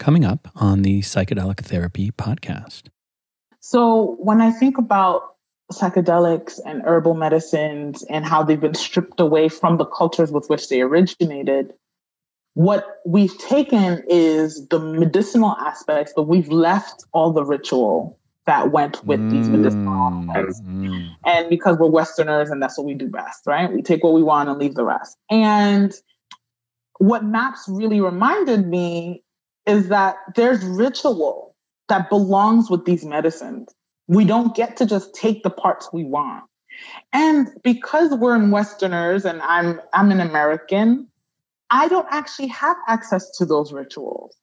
coming up on the Psychedelic Therapy podcast. So, when I think about psychedelics and herbal medicines and how they've been stripped away from the cultures with which they originated, what we've taken is the medicinal aspects, but we've left all the ritual that went with mm, these medicinal aspects. Mm. And because we're Westerners and that's what we do best, right? We take what we want and leave the rest. And what MAPS really reminded me is that there's ritual that belongs with these medicines. We don't get to just take the parts we want. And because we're in Westerners and I'm I'm an American, I don't actually have access to those rituals.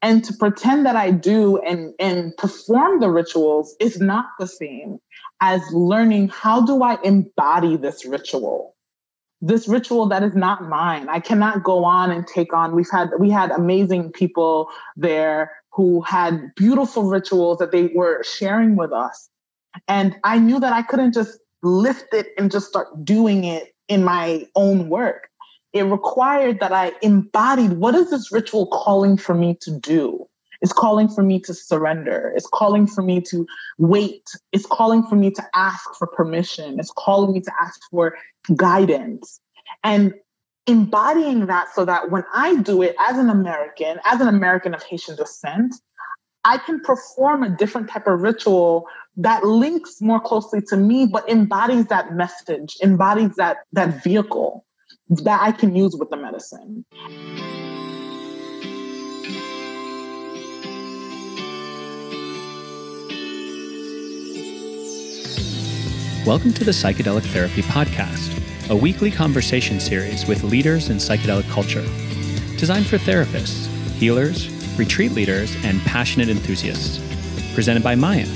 And to pretend that I do and, and perform the rituals is not the same as learning how do I embody this ritual? This ritual that is not mine. I cannot go on and take on. We've had we had amazing people there who had beautiful rituals that they were sharing with us. And I knew that I couldn't just lift it and just start doing it in my own work it required that I embodied what is this ritual calling for me to do? It's calling for me to surrender. It's calling for me to wait. It's calling for me to ask for permission. It's calling me to ask for guidance. And embodying that so that when I do it as an American, as an American of Haitian descent, I can perform a different type of ritual that links more closely to me, but embodies that message, embodies that, that vehicle that I can use with the medicine. Welcome to the Psychedelic Therapy Podcast, a weekly conversation series with leaders in psychedelic culture, designed for therapists, healers, retreat leaders, and passionate enthusiasts. Presented by Maya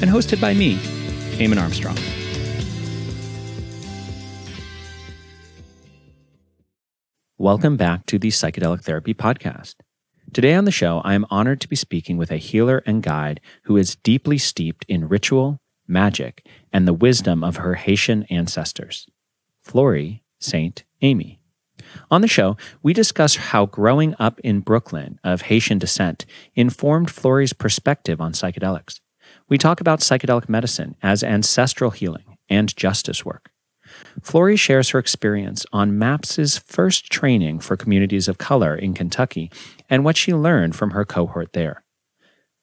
and hosted by me, Eamon Armstrong. Welcome back to the Psychedelic Therapy Podcast. Today on the show, I am honored to be speaking with a healer and guide who is deeply steeped in ritual, magic, and the wisdom of her Haitian ancestors, Florie Saint Aime. On the show, we discuss how growing up in Brooklyn of Haitian descent informed Florie's perspective on psychedelics. We talk about psychedelic medicine as ancestral healing and justice work. Florie shares her experience on MAPS's first training for communities of color in Kentucky and what she learned from her cohort there.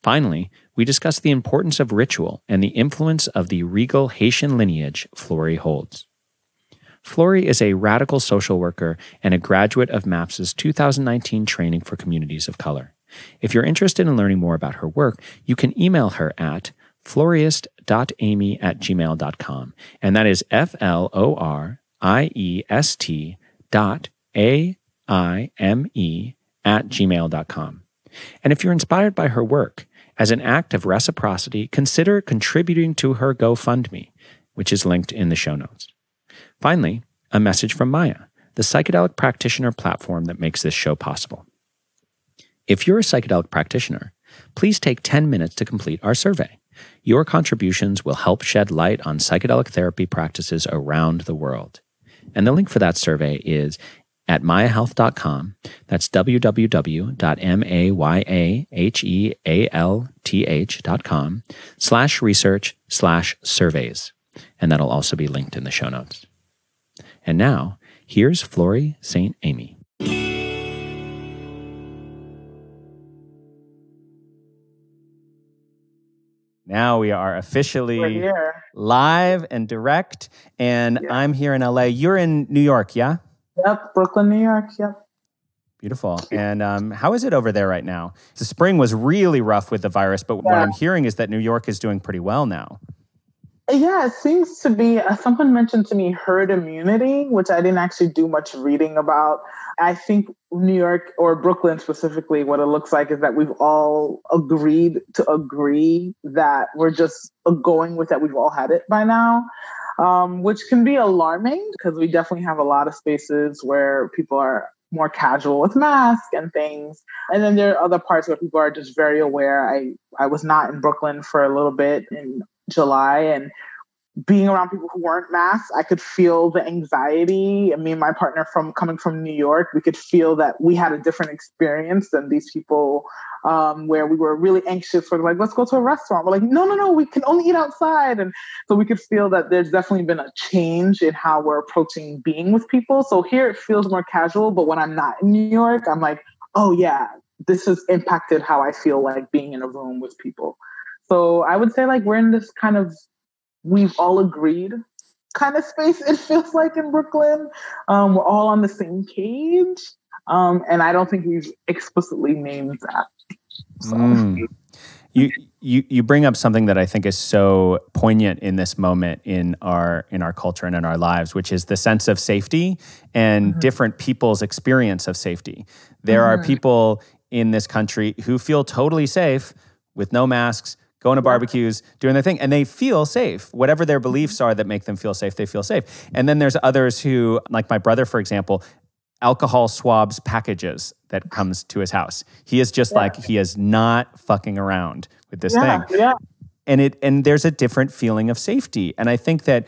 Finally, we discuss the importance of ritual and the influence of the regal Haitian lineage Florie holds. Florie is a radical social worker and a graduate of MAPS's 2019 training for communities of color. If you're interested in learning more about her work, you can email her at floriest.aime at gmail.com. And that is F L O R I E S T dot A I M E at gmail.com. And if you're inspired by her work, as an act of reciprocity, consider contributing to her GoFundMe, which is linked in the show notes. Finally, a message from Maya, the psychedelic practitioner platform that makes this show possible. If you're a psychedelic practitioner, please take 10 minutes to complete our survey. Your contributions will help shed light on psychedelic therapy practices around the world. And the link for that survey is at mayahealth.com. That's www.mayahealth.com slash research slash surveys. And that'll also be linked in the show notes. And now, here's Florie St. Aime. Now we are officially live and direct, and yeah. I'm here in LA. You're in New York, yeah? Yep, Brooklyn, New York. Yep. Beautiful. And um, how is it over there right now? The spring was really rough with the virus, but yeah. what I'm hearing is that New York is doing pretty well now. Yeah, it seems to be. Uh, someone mentioned to me herd immunity, which I didn't actually do much reading about. I think New York or Brooklyn specifically, what it looks like is that we've all agreed to agree that we're just going with that we've all had it by now, um, which can be alarming because we definitely have a lot of spaces where people are more casual with masks and things. And then there are other parts where people are just very aware. I, I was not in Brooklyn for a little bit in July and being around people who weren't masked, I could feel the anxiety. And me and my partner from coming from New York, we could feel that we had a different experience than these people um, where we were really anxious for like, let's go to a restaurant. We're like, no, no, no, we can only eat outside. And so we could feel that there's definitely been a change in how we're approaching being with people. So here it feels more casual, but when I'm not in New York, I'm like, oh yeah, this has impacted how I feel like being in a room with people. So I would say like we're in this kind of we've all agreed kind of space it feels like in Brooklyn. Um, we're all on the same page. Um, and I don't think we've explicitly named that. So. Mm. You, you you bring up something that I think is so poignant in this moment in our in our culture and in our lives, which is the sense of safety and mm-hmm. different people's experience of safety. There mm-hmm. are people in this country who feel totally safe with no masks, going to barbecues, doing their thing, and they feel safe. Whatever their beliefs mm-hmm. are that make them feel safe, they feel safe. And then there's others who, like my brother, for example, alcohol swabs packages that comes to his house. He is just yeah. like he is not fucking around with this yeah, thing. Yeah. And it and there's a different feeling of safety. And I think that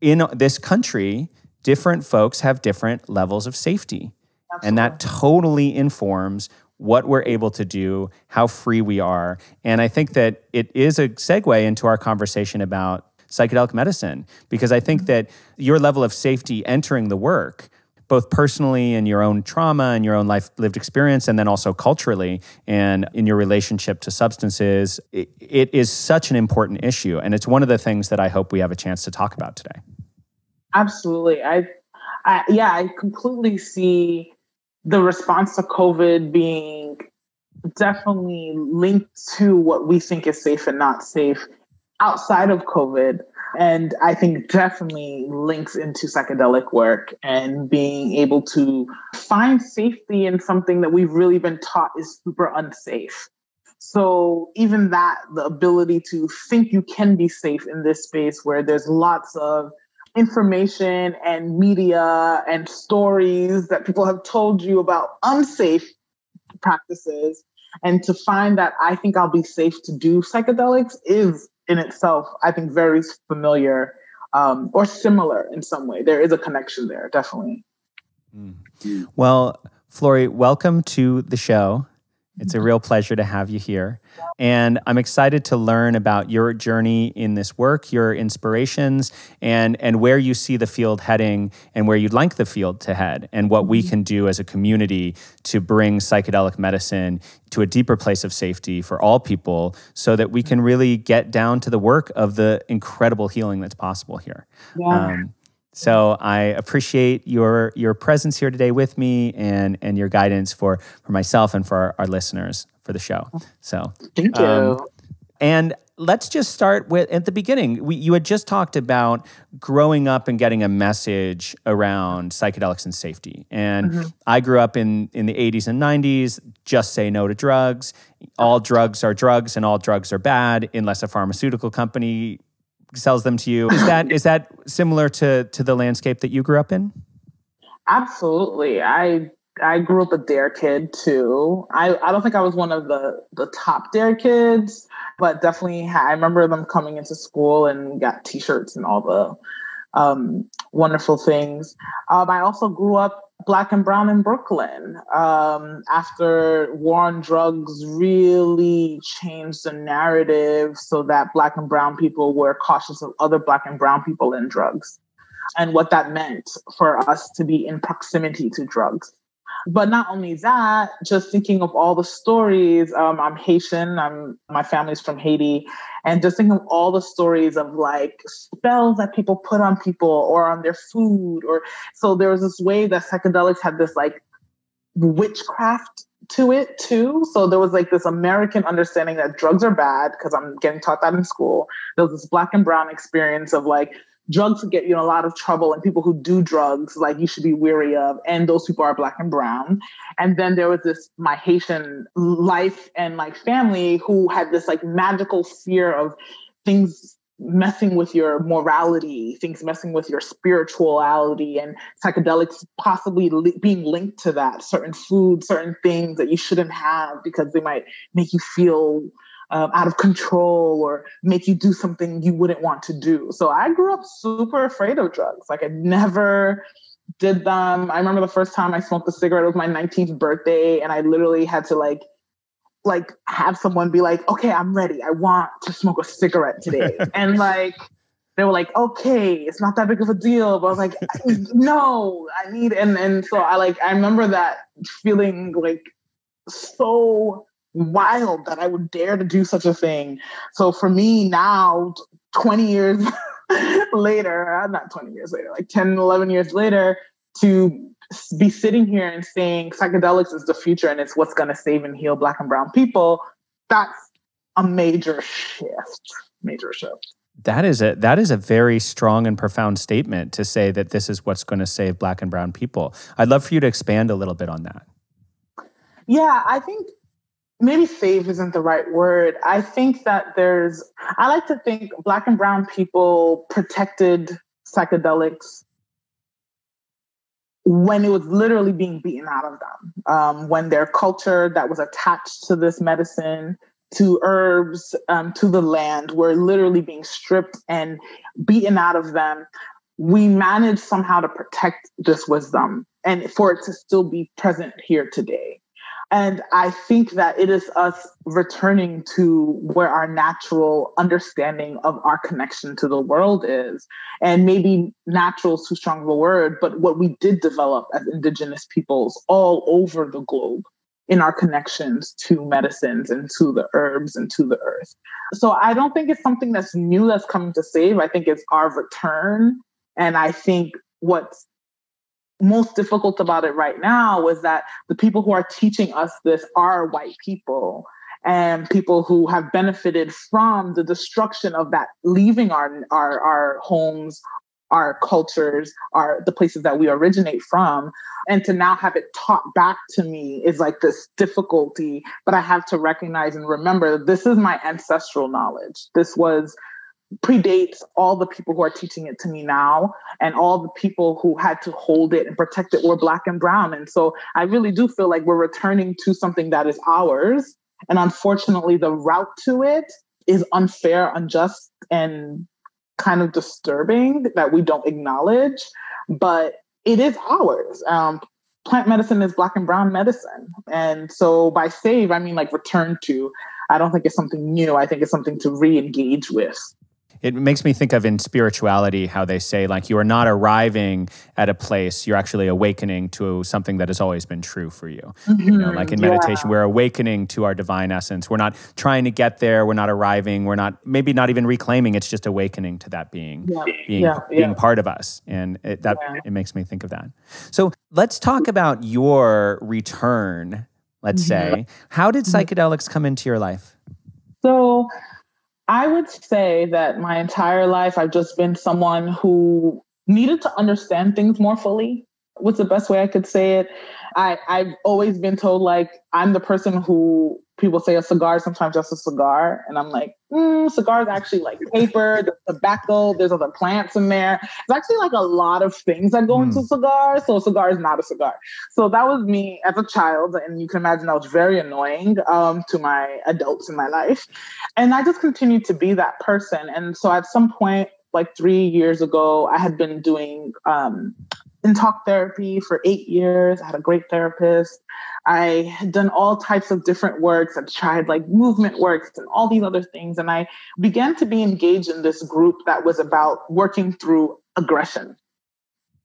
in this country, different folks have different levels of safety. Absolutely. And that totally informs what we're able to do, how free we are. And I think that it is a segue into our conversation about psychedelic medicine, because I think mm-hmm. that your level of safety entering the work, both personally in your own trauma and your own life lived experience, and then also culturally and in your relationship to substances, it, it is such an important issue. And it's one of the things that I hope we have a chance to talk about today. Absolutely. I, I yeah, I completely see the response to COVID being definitely linked to what we think is safe and not safe outside of COVID. And I think definitely links into psychedelic work and being able to find safety in something that we've really been taught is super unsafe. So even that, the ability to think you can be safe in this space where there's lots of information and media and stories that people have told you about unsafe practices. And to find that I think I'll be safe to do psychedelics is in itself, I think, very familiar um, or similar in some way. There is a connection there, definitely. Mm. Well, Florie, welcome to the show. It's a real pleasure to have you here. And I'm excited to learn about your journey in this work, your inspirations, and, and where you see the field heading and where you'd like the field to head, and what we mm-hmm. can do as a community to bring psychedelic medicine to a deeper place of safety for all people so that we can really get down to the work of the incredible healing that's possible here. Yeah. Um, so I appreciate your your presence here today with me and and your guidance for for myself and for our, our listeners for the show. So thank you. Um, and let's just start with at the beginning. We, you had just talked about growing up and getting a message around psychedelics and safety. And mm-hmm. I grew up in in the 80s and 90s. Just say no to drugs. All drugs are drugs, and all drugs are bad unless a pharmaceutical company sells them to you. Is that is that similar to to the landscape that you grew up in? Absolutely. I I grew up a D.A.R.E. kid too. I, I don't think I was one of the the top D.A.R.E. kids, but definitely I remember them coming into school and got t-shirts and all the um, wonderful things. Um, I also grew up black and brown in Brooklyn um, after war on drugs really changed the narrative so that black and brown people were cautious of other black and brown people in drugs and what that meant for us to be in proximity to drugs. But not only that, just thinking of all the stories. Um, I'm Haitian. I'm my family's from Haiti, and just thinking of all the stories of like spells that people put on people or on their food, or so there was this way that psychedelics had this like witchcraft to it too. So there was like this American understanding that drugs are bad because I'm getting taught that in school. There was this black and brown experience of like drugs get you in a lot of trouble and people who do drugs like you should be weary of and those people are black and brown. And then there was this my haitian life and like family who had this like magical fear of things messing with your morality things messing with your spirituality and psychedelics possibly li- being linked to that certain foods certain things that you shouldn't have because they might make you feel um, out of control or make you do something you wouldn't want to do. So I grew up super afraid of drugs. Like I never did them. I remember the first time I smoked a cigarette, it was my 19th birthday, and I literally had to like like have someone be like, okay, I'm ready. I want to smoke a cigarette today. and like they were like, okay, it's not that big of a deal. But I was like, no, I need and and so I like I remember that feeling like so wild that I would dare to do such a thing. So for me now, 20 years later, uh, not 20 years later, like 10, 11 years later, to be sitting here and saying psychedelics is the future and it's what's going to save and heal Black and Brown people, that's a major shift. Major shift. That is a that is a very strong and profound statement to say that this is what's going to save Black and Brown people. I'd love for you to expand a little bit on that. Yeah, I think maybe save isn't the right word. I think that there's, I like to think Black and Brown people protected psychedelics when it was literally being beaten out of them, um, when their culture that was attached to this medicine, to herbs, um, to the land, were literally being stripped and beaten out of them. We managed somehow to protect this wisdom and for it to still be present here today. And I think that it is us returning to where our natural understanding of our connection to the world is. And maybe natural is too strong of a word, but what we did develop as Indigenous peoples all over the globe in our connections to medicines and to the herbs and to the earth. So I don't think it's something that's new that's coming to save. I think it's our return. And I think what's most difficult about it right now was that the people who are teaching us this are white people and people who have benefited from the destruction of that leaving our our, our homes our cultures our the places that we originate from. And to now have it taught back to me is like this difficulty but i have to recognize and remember this is my ancestral knowledge. This was predates all the people who are teaching it to me now and all the people who had to hold it and protect it were black and brown. And so i really do feel like we're returning to something that is ours. And unfortunately the route to it is unfair unjust and kind of disturbing that we don't acknowledge but it is ours. Um, plant medicine is black and brown medicine. And so by save i mean like return to. I don't think it's something new. I think it's something to re-engage with it makes me think of in spirituality how they say like you are not arriving at a place you're actually awakening to something that has always been true for you mm-hmm. you know like in meditation yeah. we're awakening to our divine essence we're not trying to get there we're not arriving we're not maybe not even reclaiming it's just awakening to that being yeah. being yeah. being part of us and it, that it makes me think of that so let's talk about your return let's mm-hmm. say how did mm-hmm. psychedelics come into your life so I would say that my entire life, I've just been someone who needed to understand things more fully. What's the best way I could say it? I, I've always been told like I'm the person who people say a cigar is sometimes just a cigar. And I'm like, mm, cigars actually like paper, the tobacco, there's other plants in there. It's actually like a lot of things that go mm. into cigars. So a cigar is not a cigar. So that was me as a child. And you can imagine that was very annoying um, to my adults in my life. And I just continued to be that person. And so at some point, like three years ago, I had been doing um, in talk therapy for eight years. I had a great therapist. I had done all types of different works. I tried like movement works and all these other things. And I began to be engaged in this group that was about working through aggression,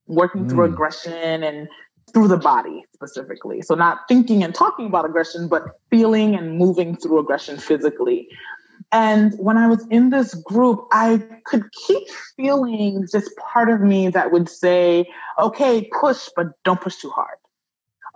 working mm. through aggression and through the body specifically. So, not thinking and talking about aggression, but feeling and moving through aggression physically. And when I was in this group, I could keep feeling this part of me that would say, okay, push, but don't push too hard.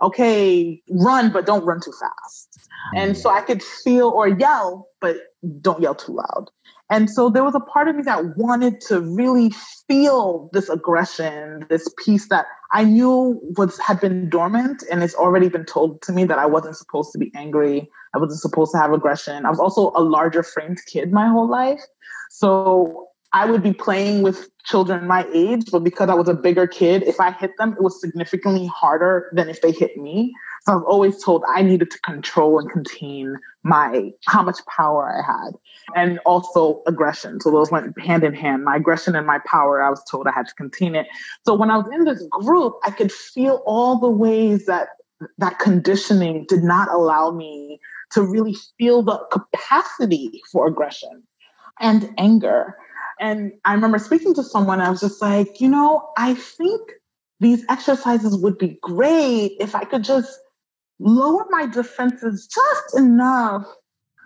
Okay, run, but don't run too fast. And so I could feel or yell, but don't yell too loud. And so there was a part of me that wanted to really feel this aggression, this piece that I knew was had been dormant and it's already been told to me that I wasn't supposed to be angry. I wasn't supposed to have aggression. I was also a larger framed kid my whole life. So I would be playing with children my age, but because I was a bigger kid, if I hit them, it was significantly harder than if they hit me. So I was always told I needed to control and contain my how much power I had and also aggression. So those went hand in hand. My aggression and my power, I was told I had to contain it. So when I was in this group, I could feel all the ways that that conditioning did not allow me to really feel the capacity for aggression and anger. And I remember speaking to someone, I was just like, you know, I think these exercises would be great if I could just lower my defenses just enough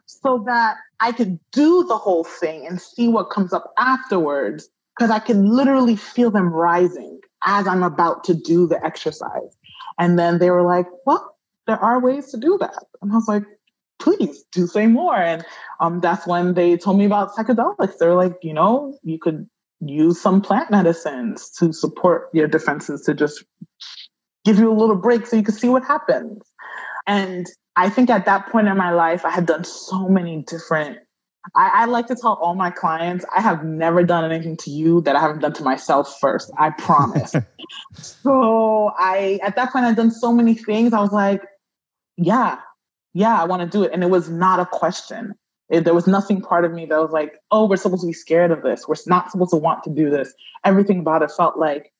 so that I could do the whole thing and see what comes up afterwards. Because I can literally feel them rising as I'm about to do the exercise. And then they were like, well, there are ways to do that. And I was like, please do say more. And um, that's when they told me about psychedelics. They're like, you know, you could use some plant medicines to support your defenses to just give you a little break so you can see what happens. And I think at that point in my life, I had done so many different. I, I, like to tell all my clients, I have never done anything to you that I haven't done to myself first. I promise. so I, at that point, I'd done so many things. I was like, yeah, yeah, I want to do it. And it was not a question. It, there was nothing part of me that was like, oh, we're supposed to be scared of this. We're not supposed to want to do this. Everything about it felt like,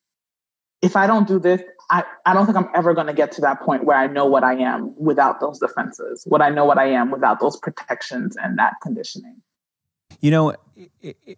if I don't do this, I, I don't think I'm ever going to get to that point where I know what I am without those defenses, what I know what I am without those protections and that conditioning. You know,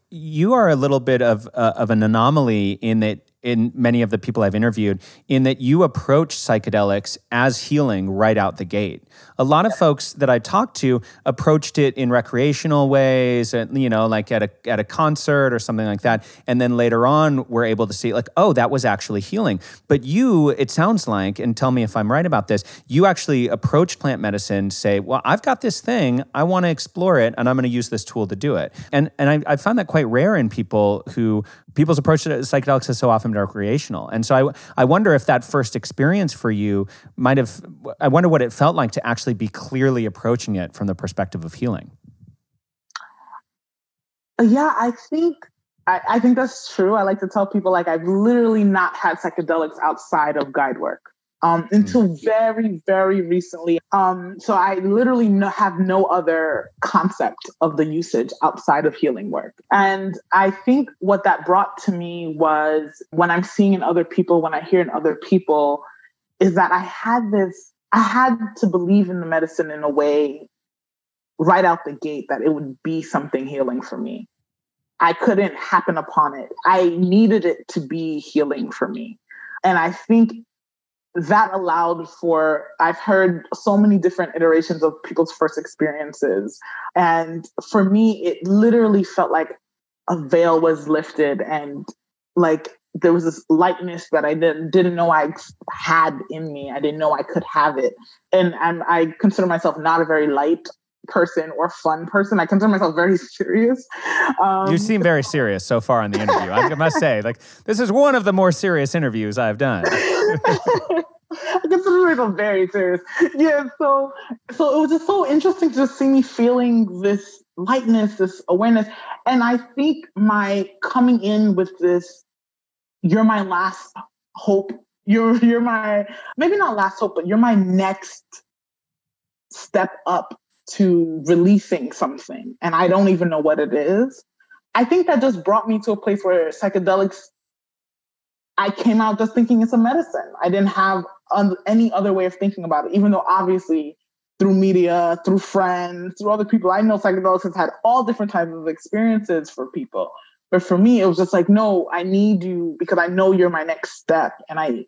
you are a little bit of uh, of an anomaly in that in many of the people I've interviewed in that you approach psychedelics as healing right out the gate. A lot of folks that I talked to approached it in recreational ways, and you know, like at a at a concert or something like that, and then later on were able to see like, oh, that was actually healing. But you, it sounds like, and tell me if I'm right about this, you actually approach plant medicine, say, well, I've got this thing, I want to explore it, and I'm going to use this tool to do it. And and I, I find that quite rare in people who people's approach to psychedelics has so often recreational. And so I, I wonder if that first experience for you might have, I wonder what it felt like to actually be clearly approaching it from the perspective of healing. Yeah, I think I, I, think that's true. I like to tell people like I've literally not had psychedelics outside of guide work um, until mm. very, very recently. Um, so I literally no, have no other concept of the usage outside of healing work. And I think what that brought to me was when I'm seeing in other people, when I hear in other people, is that I had this, I had to believe in the medicine in a way right out the gate that it would be something healing for me. I couldn't happen upon it. I needed it to be healing for me. And I think that allowed for i've heard so many different iterations of people's first experiences. And for me it literally felt like a veil was lifted and like there was this lightness that i didn't didn't know i had in me. I didn't know i could have it. And and i consider myself not a very light person or fun person. I consider myself very serious. Um, you seem very serious so far in the interview. I must say, like this is one of the more serious interviews I've done. I consider myself very serious. Yeah, so so it was just so interesting to just see me feeling this lightness, this awareness, and I think my coming in with this, you're my last hope. You're you're my maybe not last hope, but you're my next step up to releasing something and I don't even know what it is. I think that just brought me to a place where psychedelics, I came out just thinking it's a medicine. I didn't have any other way of thinking about it, even though obviously through media, through friends, through other people, I know psychedelics has had all different types of experiences for people. But for me, it was just like, no, I need you because I know you're my next step. And I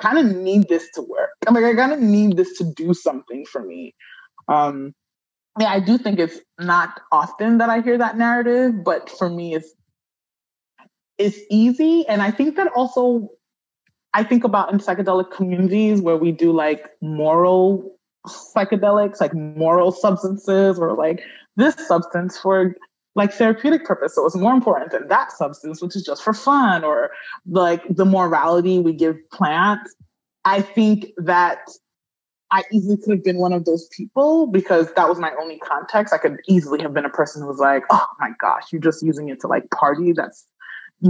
kind of need this to work. I'm like, I kind of need this to do something for me. Um, yeah, I do think it's not often that I hear that narrative, but for me, it's it's easy, and I think that also I think about in psychedelic communities where we do like moral psychedelics, like moral substances, or like this substance for like therapeutic purpose. So it's more important than that substance, which is just for fun, or like the morality we give plants. I think that I easily could have been one of those people because that was my only context. I could easily have been a person who was like, oh my gosh, you're just using it to like party. That's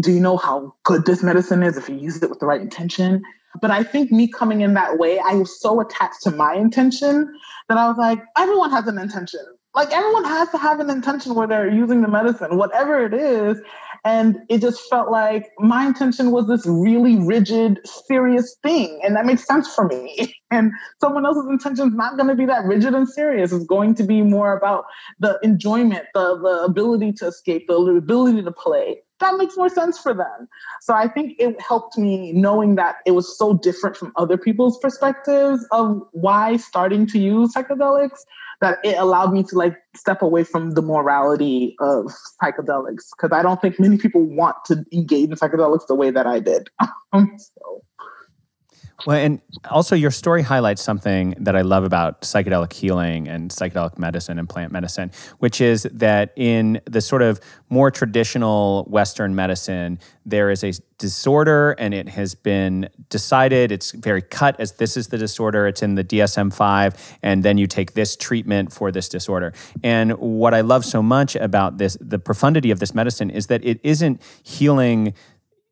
do you know how good this medicine is if you use it with the right intention? But I think me coming in that way, I was so attached to my intention that I was like, everyone has an intention. Like everyone has to have an intention where they're using the medicine, whatever it is. And it just felt like my intention was this really rigid, serious thing. And that makes sense for me. And someone else's intention is not going to be that rigid and serious. It's going to be more about the enjoyment, the, the ability to escape, the ability to play. That makes more sense for them. So I think it helped me knowing that it was so different from other people's perspectives of why starting to use psychedelics that it allowed me to like step away from the morality of psychedelics because I don't think many people want to engage in psychedelics the way that I did. so. Well, and also your story highlights something that I love about psychedelic healing and psychedelic medicine and plant medicine, which is that in the sort of more traditional Western medicine, there is a disorder and it has been decided, it's very cut as this is the disorder, it's in the DSM 5, and then you take this treatment for this disorder. And what I love so much about this, the profundity of this medicine, is that it isn't healing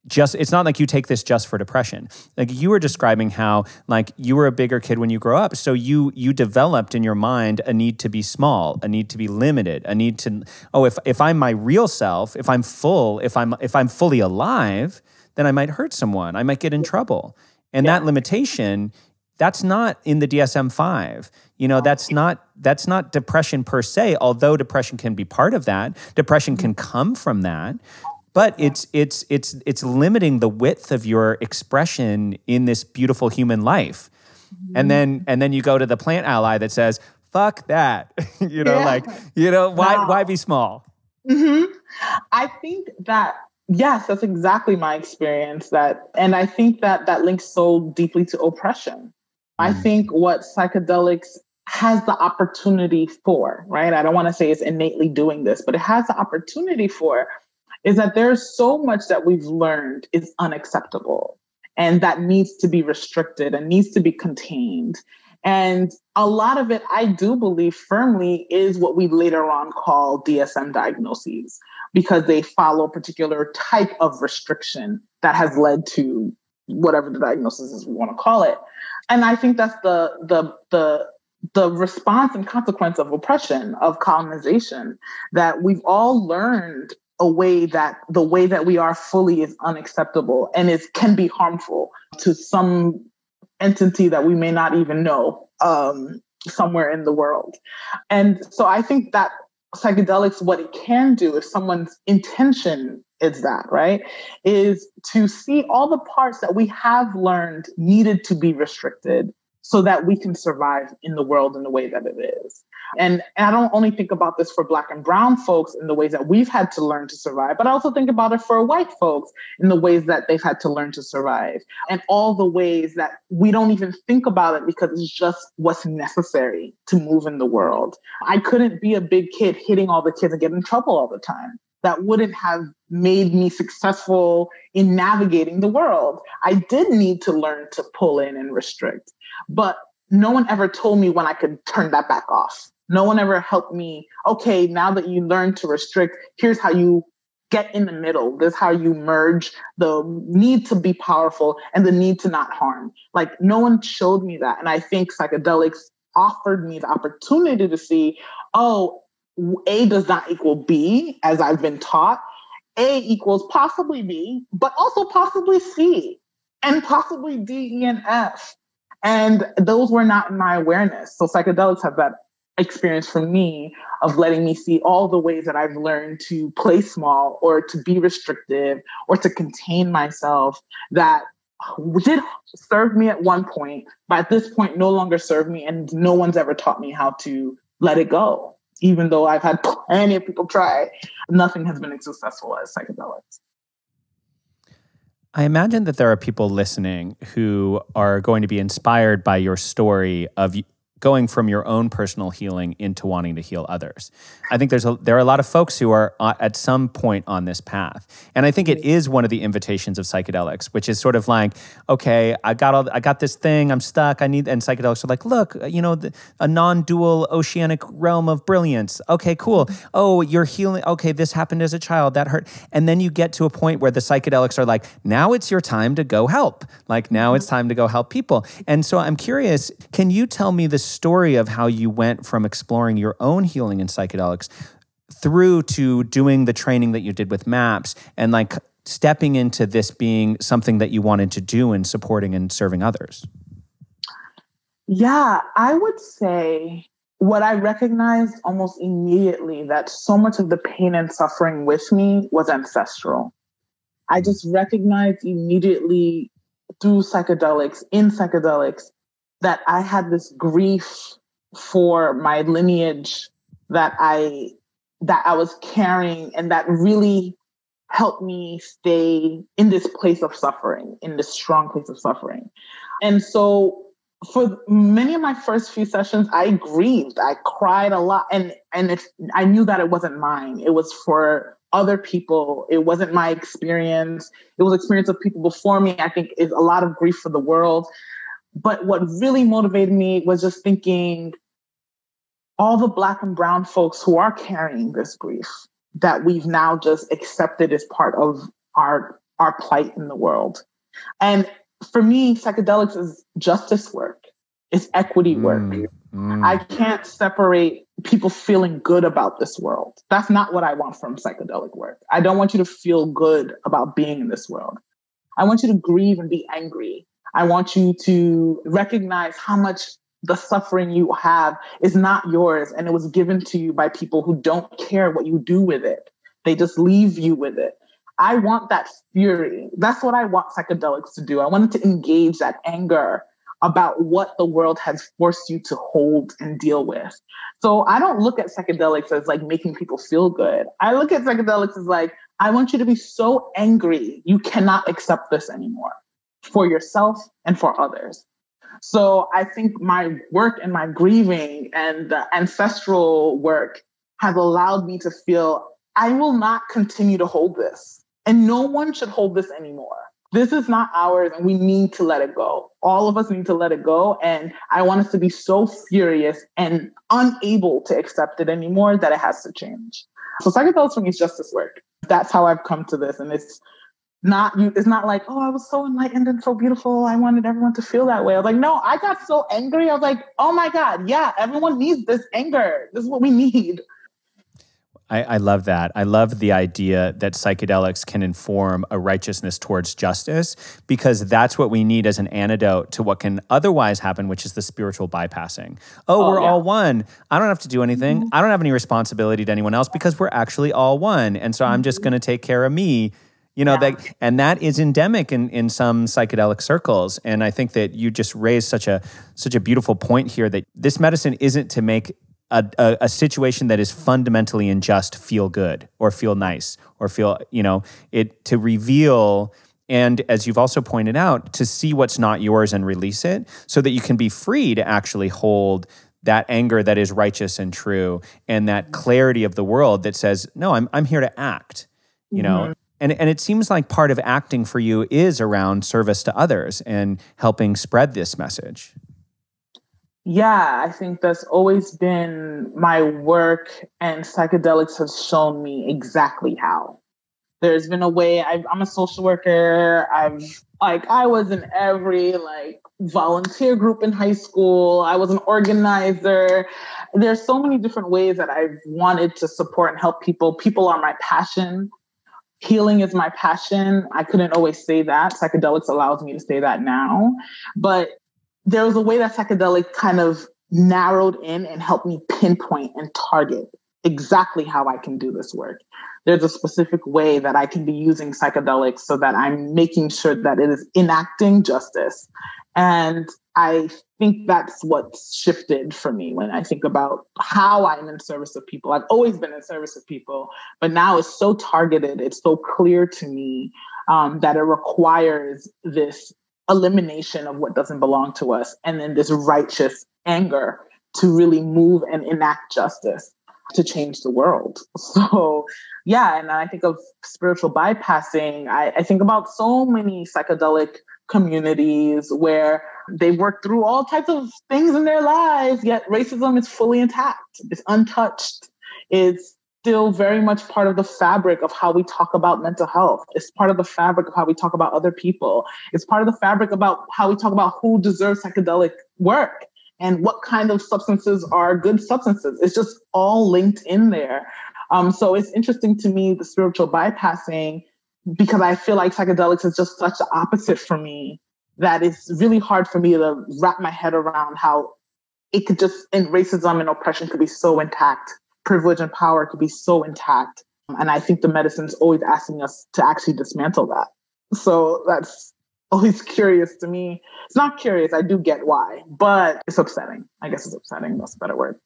just it's not like you take this just for depression. Like you were describing how like you were a bigger kid when you grow up so you you developed in your mind a need to be small a need to be limited a need to oh if if i'm my real self if i'm full if i'm if i'm fully alive then i might hurt someone i might get in trouble. And yeah. that limitation that's not in the DSM-5 you know that's not that's not depression per se although depression can be part of that. Depression can mm-hmm. come from that but it's it's it's it's limiting the width of your expression in this beautiful human life mm-hmm. and then and then you go to the plant ally that says fuck that you know yeah. like you know why wow. why be small mm-hmm. i think that yes that's exactly my experience that and i think that that links so deeply to oppression mm. i think what psychedelics has the opportunity for right i don't want to say it's innately doing this but it has the opportunity for is that there's so much that we've learned is unacceptable and that needs to be restricted and needs to be contained. And a lot of it, I do believe firmly, is what we later on call DSM diagnoses, because they follow a particular type of restriction that has led to whatever the diagnosis is we want to call it. And I think that's the the the the response and consequence of oppression, of colonization, that we've all learned a way that the way that we are fully is unacceptable and it can be harmful to some entity that we may not even know um, somewhere in the world. And so I think that psychedelics, what it can do if someone's intention is that, right, is to see all the parts that we have learned needed to be restricted so that we can survive in the world in the way that it is. And, I don't only think about this for Black and Brown folks in the ways that we've had to learn to survive, but I also think about it for white folks in the ways that they've had to learn to survive and all the ways that we don't even think about it because it's just what's necessary to move in the world. I couldn't be a big kid hitting all the kids and get in trouble all the time that wouldn't have made me successful in navigating the world. I did need to learn to pull in and restrict. But no one ever told me when I could turn that back off. No one ever helped me. Okay, now that you learn to restrict, here's how you get in the middle. This is how you merge the need to be powerful and the need to not harm. Like no one showed me that. And I think psychedelics offered me the opportunity to see, oh, A does not equal B, as I've been taught. A equals possibly B, but also possibly C and possibly D, E, and F. And those were not in my awareness. So psychedelics have that experience for me of letting me see all the ways that I've learned to play small or to be restrictive or to contain myself that did serve me at one point, but at this point no longer serve me. And no one's ever taught me how to let it go. Even though I've had plenty of people try, nothing has been as successful as psychedelics. I imagine that there are people listening who are going to be inspired by your story of going from your own personal healing into wanting to heal others. I think there's a, there are a lot of folks who are uh, at some point on this path, and I think it is one of the invitations of psychedelics, which is sort of like, okay, I got all, I got this thing, I'm stuck, I need, and psychedelics are like, look, you know, the, a non-dual oceanic realm of brilliance. Okay, cool. Oh, you're healing. Okay, this happened as a child, that hurt, and then you get to a point where the psychedelics are like, now it's your time to go help. Like now it's time to go help people. And so I'm curious, can you tell me the story of how you went from exploring your own healing in psychedelics through to doing the training that you did with MAPS and like stepping into this being something that you wanted to do and supporting and serving others? Yeah, I would say what I recognized almost immediately that so much of the pain and suffering with me was ancestral. I just recognized immediately through psychedelics, in psychedelics, that I had this grief for my lineage that I that I was carrying and that really helped me stay in this place of suffering, in this strong place of suffering. And so for many of my first few sessions, I grieved. I cried a lot. And and if I knew that it wasn't mine. It was for other people. It wasn't my experience. It was experience of people before me. I think is a lot of grief for the world. But what really motivated me was just thinking all the black and brown folks who are carrying this grief that we've now just accepted as part of our our plight in the world. And for me, psychedelics is justice work. It's equity work. Mm, mm. I can't separate people feeling good about this world. That's not what I want from psychedelic work. I don't want you to feel good about being in this world. I want you to grieve and be angry. I want you to recognize how much the suffering you have is not yours and it was given to you by people who don't care what you do with it. They just leave you with it. I want that fury. That's what I want psychedelics to do. I wanted to engage that anger about what the world has forced you to hold and deal with. So I don't look at psychedelics as like making people feel good. I look at psychedelics as like, I want you to be so angry, you cannot accept this anymore for yourself and for others. So I think my work and my grieving and the ancestral work has allowed me to feel I will not continue to hold this. And no one should hold this anymore. This is not ours and we need to let it go. All of us need to let it go. And I want us to be so furious and unable to accept it anymore that it has to change. So psychedelics for me is justice work. That's how I've come to this. And it's not you it's not like oh i was so enlightened and so beautiful i wanted everyone to feel that way i was like no i got so angry i was like oh my god yeah everyone needs this anger this is what we need I, I, love that. I love the idea that psychedelics can inform a righteousness towards justice because that's what we need as an antidote to what can otherwise happen, which is the spiritual bypassing. Oh, oh we're yeah. all one. I don't have to do anything. Mm-hmm. I don't have any responsibility to anyone else because we're actually all one. And so mm-hmm. I'm just mm-hmm. going to take care of me. You know, yeah. that, and that is endemic in, in some psychedelic circles. And I think that you just raised such a such a beautiful point here that this medicine isn't to make a, a, a, situation that is fundamentally unjust feel good or feel nice or feel you know it to reveal and as you've also pointed out to see what's not yours and release it so that you can be free to actually hold that anger that is righteous and true and that clarity of the world that says no i'm, I'm here to act you know mm-hmm. And, and it seems like part of acting for you is around service to others and helping spread this message yeah, I think that's always been my work, and psychedelics has shown me exactly how. There's been a way i am a social worker. I've like I was in every like volunteer group in high school. I was an organizer. There's so many different ways that I've wanted to support and help people. People are my passion. Healing is my passion. I couldn't always say that. Psychedelics allows me to say that now. But there was a way that psychedelic kind of narrowed in and helped me pinpoint and target exactly how I can do this work. There's a specific way that I can be using psychedelics so that I'm making sure that it is enacting justice. And I think that's what's shifted for me when I think about how I'm in service of people. I've always been in service of people, but now it's so targeted, it's so clear to me um, that it requires this elimination of what doesn't belong to us and then this righteous anger to really move and enact justice to change the world. So, yeah, and I think of spiritual bypassing. I, I think about so many psychedelic communities where they work through all types of things in their lives, yet racism is fully intact, it's untouched, it's still very much part of the fabric of how we talk about mental health. It's part of the fabric of how we talk about other people. It's part of the fabric about how we talk about who deserves psychedelic work and what kind of substances are good substances. It's just all linked in there. Um, so it's interesting to me, the spiritual bypassing, because I feel like psychedelics is just such the opposite for me that it's really hard for me to wrap my head around how it could just, and racism and oppression could be so intact privilege and power could be so intact. And I think the medicine's always asking us to actually dismantle that. So that's always curious to me. It's not curious, I do get why, but it's upsetting. I guess it's upsetting, that's a better word.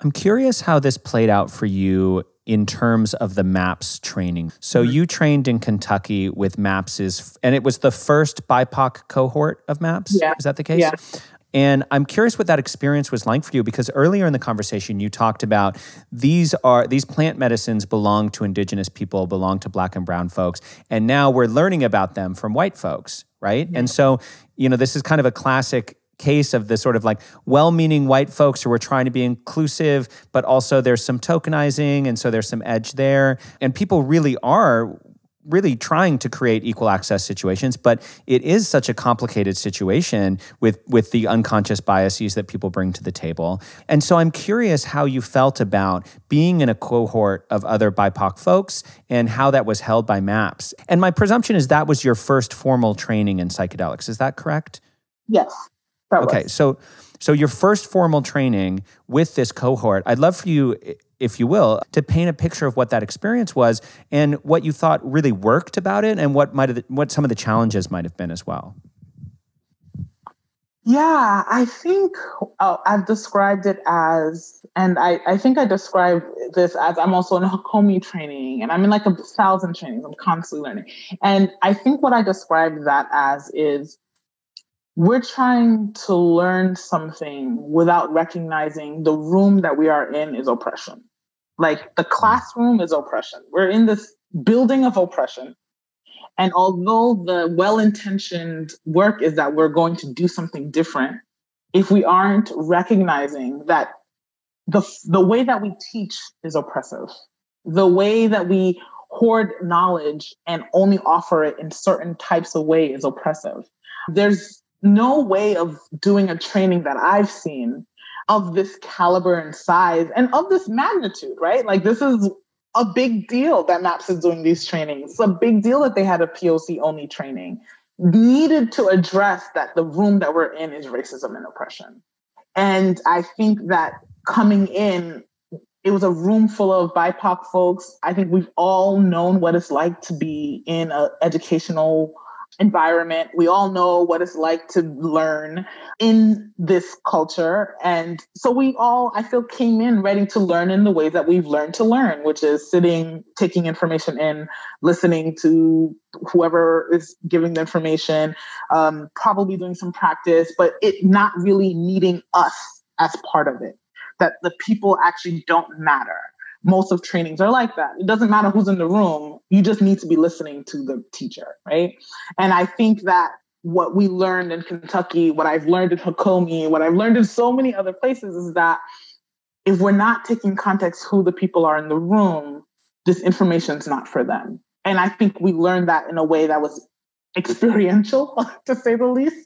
I'm curious how this played out for you in terms of the MAPS training. So mm-hmm. you trained in Kentucky with MAPS's, and it was the first BIPOC cohort of MAPS. Yeah. Is that the case? Yeah. And I'm curious what that experience was like for you because earlier in the conversation you talked about these are these plant medicines belong to indigenous people, belong to black and brown folks, and now we're learning about them from white folks, right? And so, you know, this is kind of a classic case of the sort of like well-meaning white folks who are trying to be inclusive but also there's some tokenizing and so there's some edge there and people really are really trying to create equal access situations but it is such a complicated situation with with the unconscious biases that people bring to the table. And so i'm curious how you felt about being in a cohort of other bipoc folks and how that was held by maps. And my presumption is that was your first formal training in psychedelics. Is that correct? Yes okay was. so so your first formal training with this cohort i'd love for you if you will, to paint a picture of what that experience was and what you thought really worked about it and what might have, what some of the challenges might have been as well. Yeah, I think oh, I've described it as, and I, I think I described this as I'm also in Hakomi training and I'm in like a thousand trainings. I'm constantly learning. And I think what I described that as is we're trying to learn something without recognizing the room that we are in is oppression. Like the hmm. classroom is oppression. We're in this building of oppression. And although the well intentioned work is that we're going to do something different, if we aren't recognizing that the, the way that we teach is oppressive, the way that we hoard knowledge and only offer it in certain types of way is oppressive. There's no way of doing a training that I've seen of this caliber and size and of this magnitude, right? Like this is a big deal that MAPS is doing these trainings. It's a big deal that they had a POC only training. Needed to address that the room that we're in is racism and oppression. And I think that coming in, it was a room full of BIPOC folks. I think we've all known what it's like to be in an educational environment. We all know what it's like to learn in this culture. And so we all, I feel, came in ready to learn in the ways that we've learned to learn, which is sitting, taking information in, listening to whoever is giving the information, um, probably doing some practice, but it not really needing us as part of it, that the people actually don't matter most of trainings are like that. It doesn't matter who's in the room. You just need to be listening to the teacher, right? And I think that what we learned in Kentucky, what I've learned in Hakomi, what I've learned in so many other places is that if we're not taking context who the people are in the room, this information is not for them. And I think we learned that in a way that was experiential, to say the least.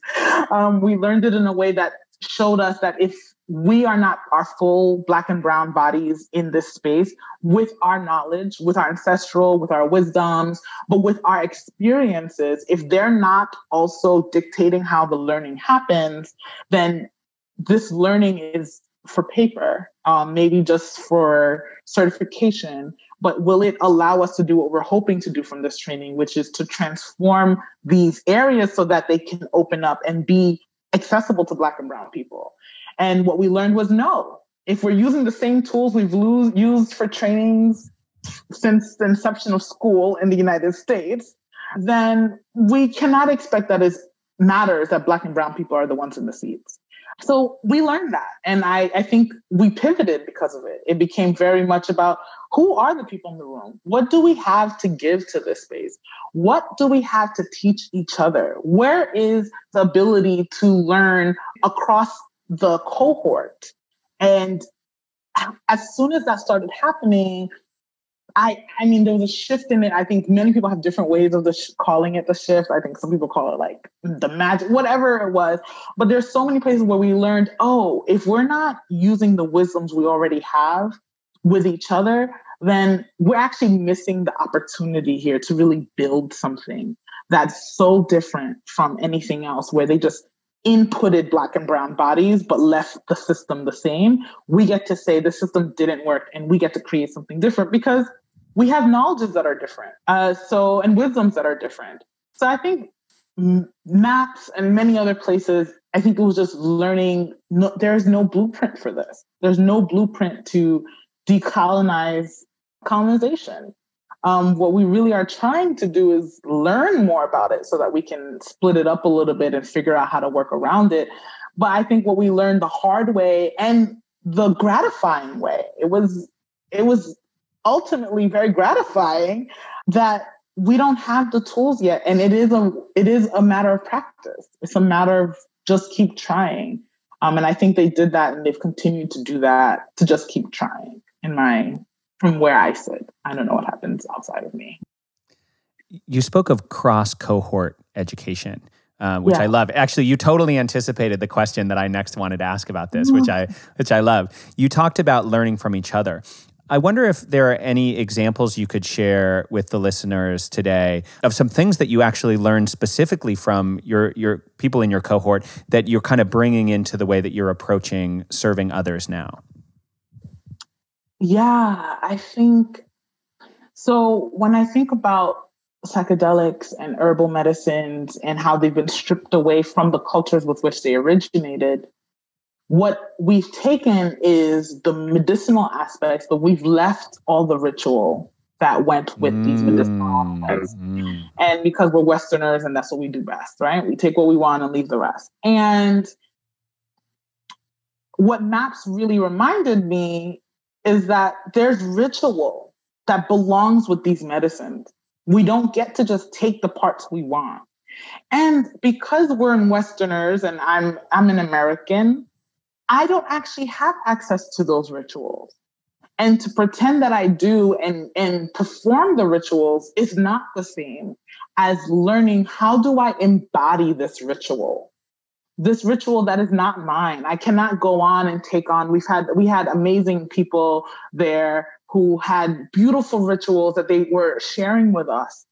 Um, we learned it in a way that showed us that if we are not our full black and brown bodies in this space with our knowledge, with our ancestral, with our wisdoms, but with our experiences. If they're not also dictating how the learning happens, then this learning is for paper, um, maybe just for certification, but will it allow us to do what we're hoping to do from this training, which is to transform these areas so that they can open up and be accessible to Black and Brown people? And what we learned was no. If we're using the same tools we've lo- used for trainings since the inception of school in the United States, then we cannot expect that it matters that Black and Brown people are the ones in the seats. So we learned that. And I, I think we pivoted because of it. It became very much about who are the people in the room? What do we have to give to this space? What do we have to teach each other? Where is the ability to learn across the cohort? And as soon as that started happening, I, I mean, there was a shift in it. I think many people have different ways of the sh- calling it the shift. I think some people call it like the magic, whatever it was. But there's so many places where we learned, oh, if we're not using the wisdoms we already have with each other, then we're actually missing the opportunity here to really build something that's so different from anything else, where they just inputted black and brown bodies but left the system the same we get to say the system didn't work and we get to create something different because we have knowledges that are different uh, so and wisdoms that are different. So i think maps and many other places i think it was just learning no, there's no blueprint for this. There's no blueprint to decolonize colonization um, what we really are trying to do is learn more about it so that we can split it up a little bit and figure out how to work around it. But I think what we learned the hard way and the gratifying way, it was it was ultimately very gratifying that we don't have the tools yet. And it is a it is a matter of practice. It's a matter of just keep trying. Um, and I think they did that and they've continued to do that to just keep trying in my from where I sit. I don't know what happens outside of me. You spoke of cross cohort education. Uh, which yeah. I love. Actually, you totally anticipated the question that I next wanted to ask about this, which I which I love. You talked about learning from each other. I wonder if there are any examples you could share with the listeners today of some things that you actually learned specifically from your your people in your cohort that you're kind of bringing into the way that you're approaching serving others now. Yeah, I think so. When I think about psychedelics and herbal medicines and how they've been stripped away from the cultures with which they originated, what we've taken is the medicinal aspects, but we've left all the ritual that went with mm, these medicinal aspects. Mm. And because we're Westerners and that's what we do best, right? We take what we want and leave the rest. And what MAPS really reminded me is that there's ritual that belongs with these medicines. We don't get to just take the parts we want. And because we're in Westerners and I'm I'm an American, I don't actually have access to those rituals. And to pretend that I do and, and perform the rituals is not the same as learning how do I embody this ritual? This ritual that is not mine. I cannot go on and take on. We've had we had amazing people there who had beautiful rituals that they were sharing with us.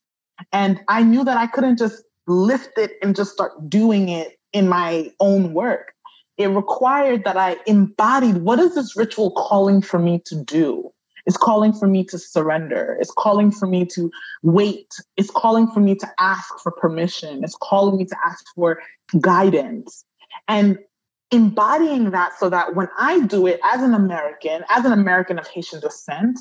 And I knew that I couldn't just lift it and just start doing it in my own work. It required that I embodied what is this ritual calling for me to do? It's calling for me to surrender. It's calling for me to wait. It's calling for me to ask for permission. It's calling me to ask for guidance. And embodying that so that when I do it as an American, as an American of Haitian descent,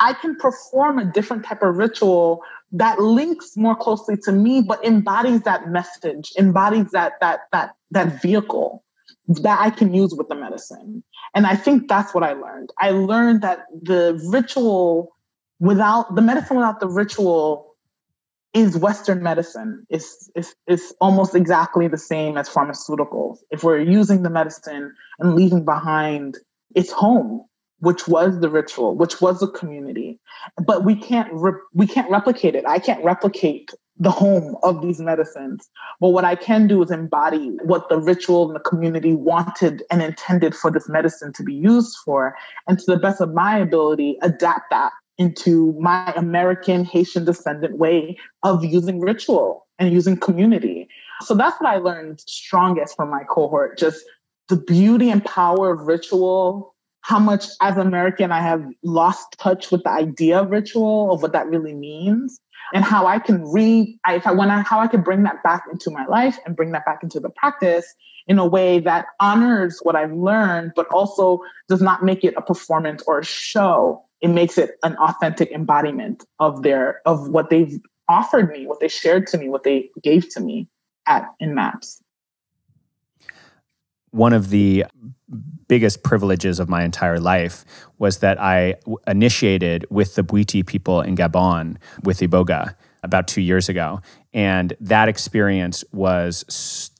I can perform a different type of ritual that links more closely to me, but embodies that message, embodies that that that that vehicle that I can use with the medicine. And I think that's what I learned. I learned that the ritual without the medicine without the ritual is Western medicine. It's, it's, it's almost exactly the same as pharmaceuticals. If we're using the medicine and leaving behind its home, which was the ritual, which was the community, but we can't re- we can't replicate it. I can't replicate the home of these medicines. But what I can do is embody what the ritual and the community wanted and intended for this medicine to be used for. And to the best of my ability, adapt that into my American Haitian descendant way of using ritual and using community. So that's what I learned strongest from my cohort just the beauty and power of ritual how much as American I have lost touch with the idea of ritual of what that really means and how I can re if I when I how I can bring that back into my life and bring that back into the practice in a way that honors what I've learned, but also does not make it a performance or a show. It makes it an authentic embodiment of their of what they've offered me, what they shared to me, what they gave to me at in maps one of the biggest privileges of my entire life was that I initiated with the Bwiti people in Gabon with Iboga about two years ago. And that experience was s-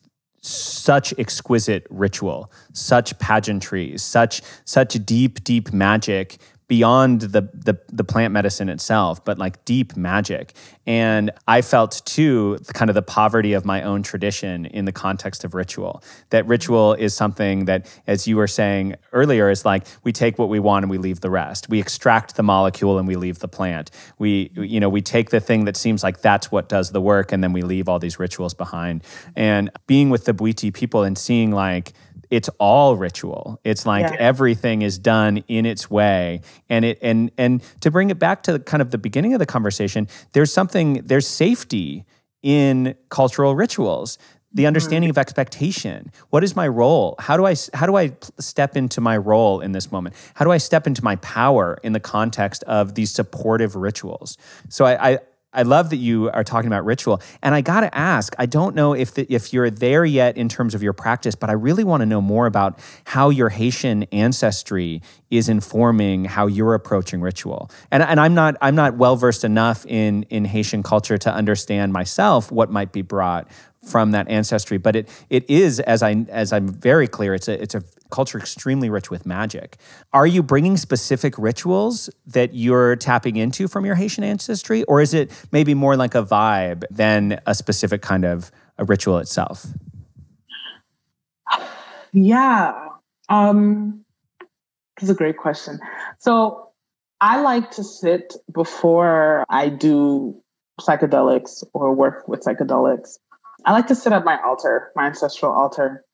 such exquisite ritual, such pageantry, such such deep, deep magic beyond the, the the plant medicine itself, but like deep magic. And I felt too kind of the poverty of my own tradition in the context of ritual. That ritual is something that, as you were saying earlier, is like we take what we want and we leave the rest. We extract the molecule and we leave the plant. We you know we take the thing that seems like that's what does the work, and then we leave all these rituals behind. And being with the Bwiti people and seeing like it's all ritual. It's like yeah. everything is done in its way. And it and and to bring it back to kind of the beginning of the conversation, there's something there's safety in cultural rituals. The mm-hmm. understanding of expectation. What is my role? How do I how do I step into my role in this moment? How do I step into my power in the context of these supportive rituals? So I, I I love that you are talking about ritual. And I got to ask, I don't know if the, if you're there yet in terms of your practice, but I really want to know more about how your Haitian ancestry is informing how you're approaching ritual. And, and I'm not I'm not well versed enough in in Haitian culture to understand myself what might be brought from that ancestry, but it it is as I as I'm very clear, it's a it's a culture extremely rich with magic. Are you bringing specific rituals that you're tapping into from your Haitian ancestry, or is it maybe more like a vibe than a specific kind of a ritual itself? Yeah, um, that's a great question. So I like to sit before I do psychedelics or work with psychedelics. I like to sit at my altar, my ancestral altar,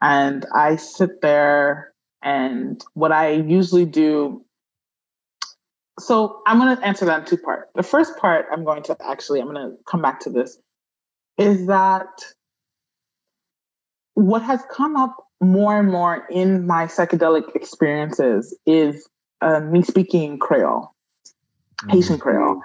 and I sit there and what I usually do. So I'm going to answer that in two parts. The first part, I'm going to actually, I'm going to come back to this, is that what has come up more and more in my psychedelic experiences is uh, me speaking Creole, mm-hmm. Haitian Creole.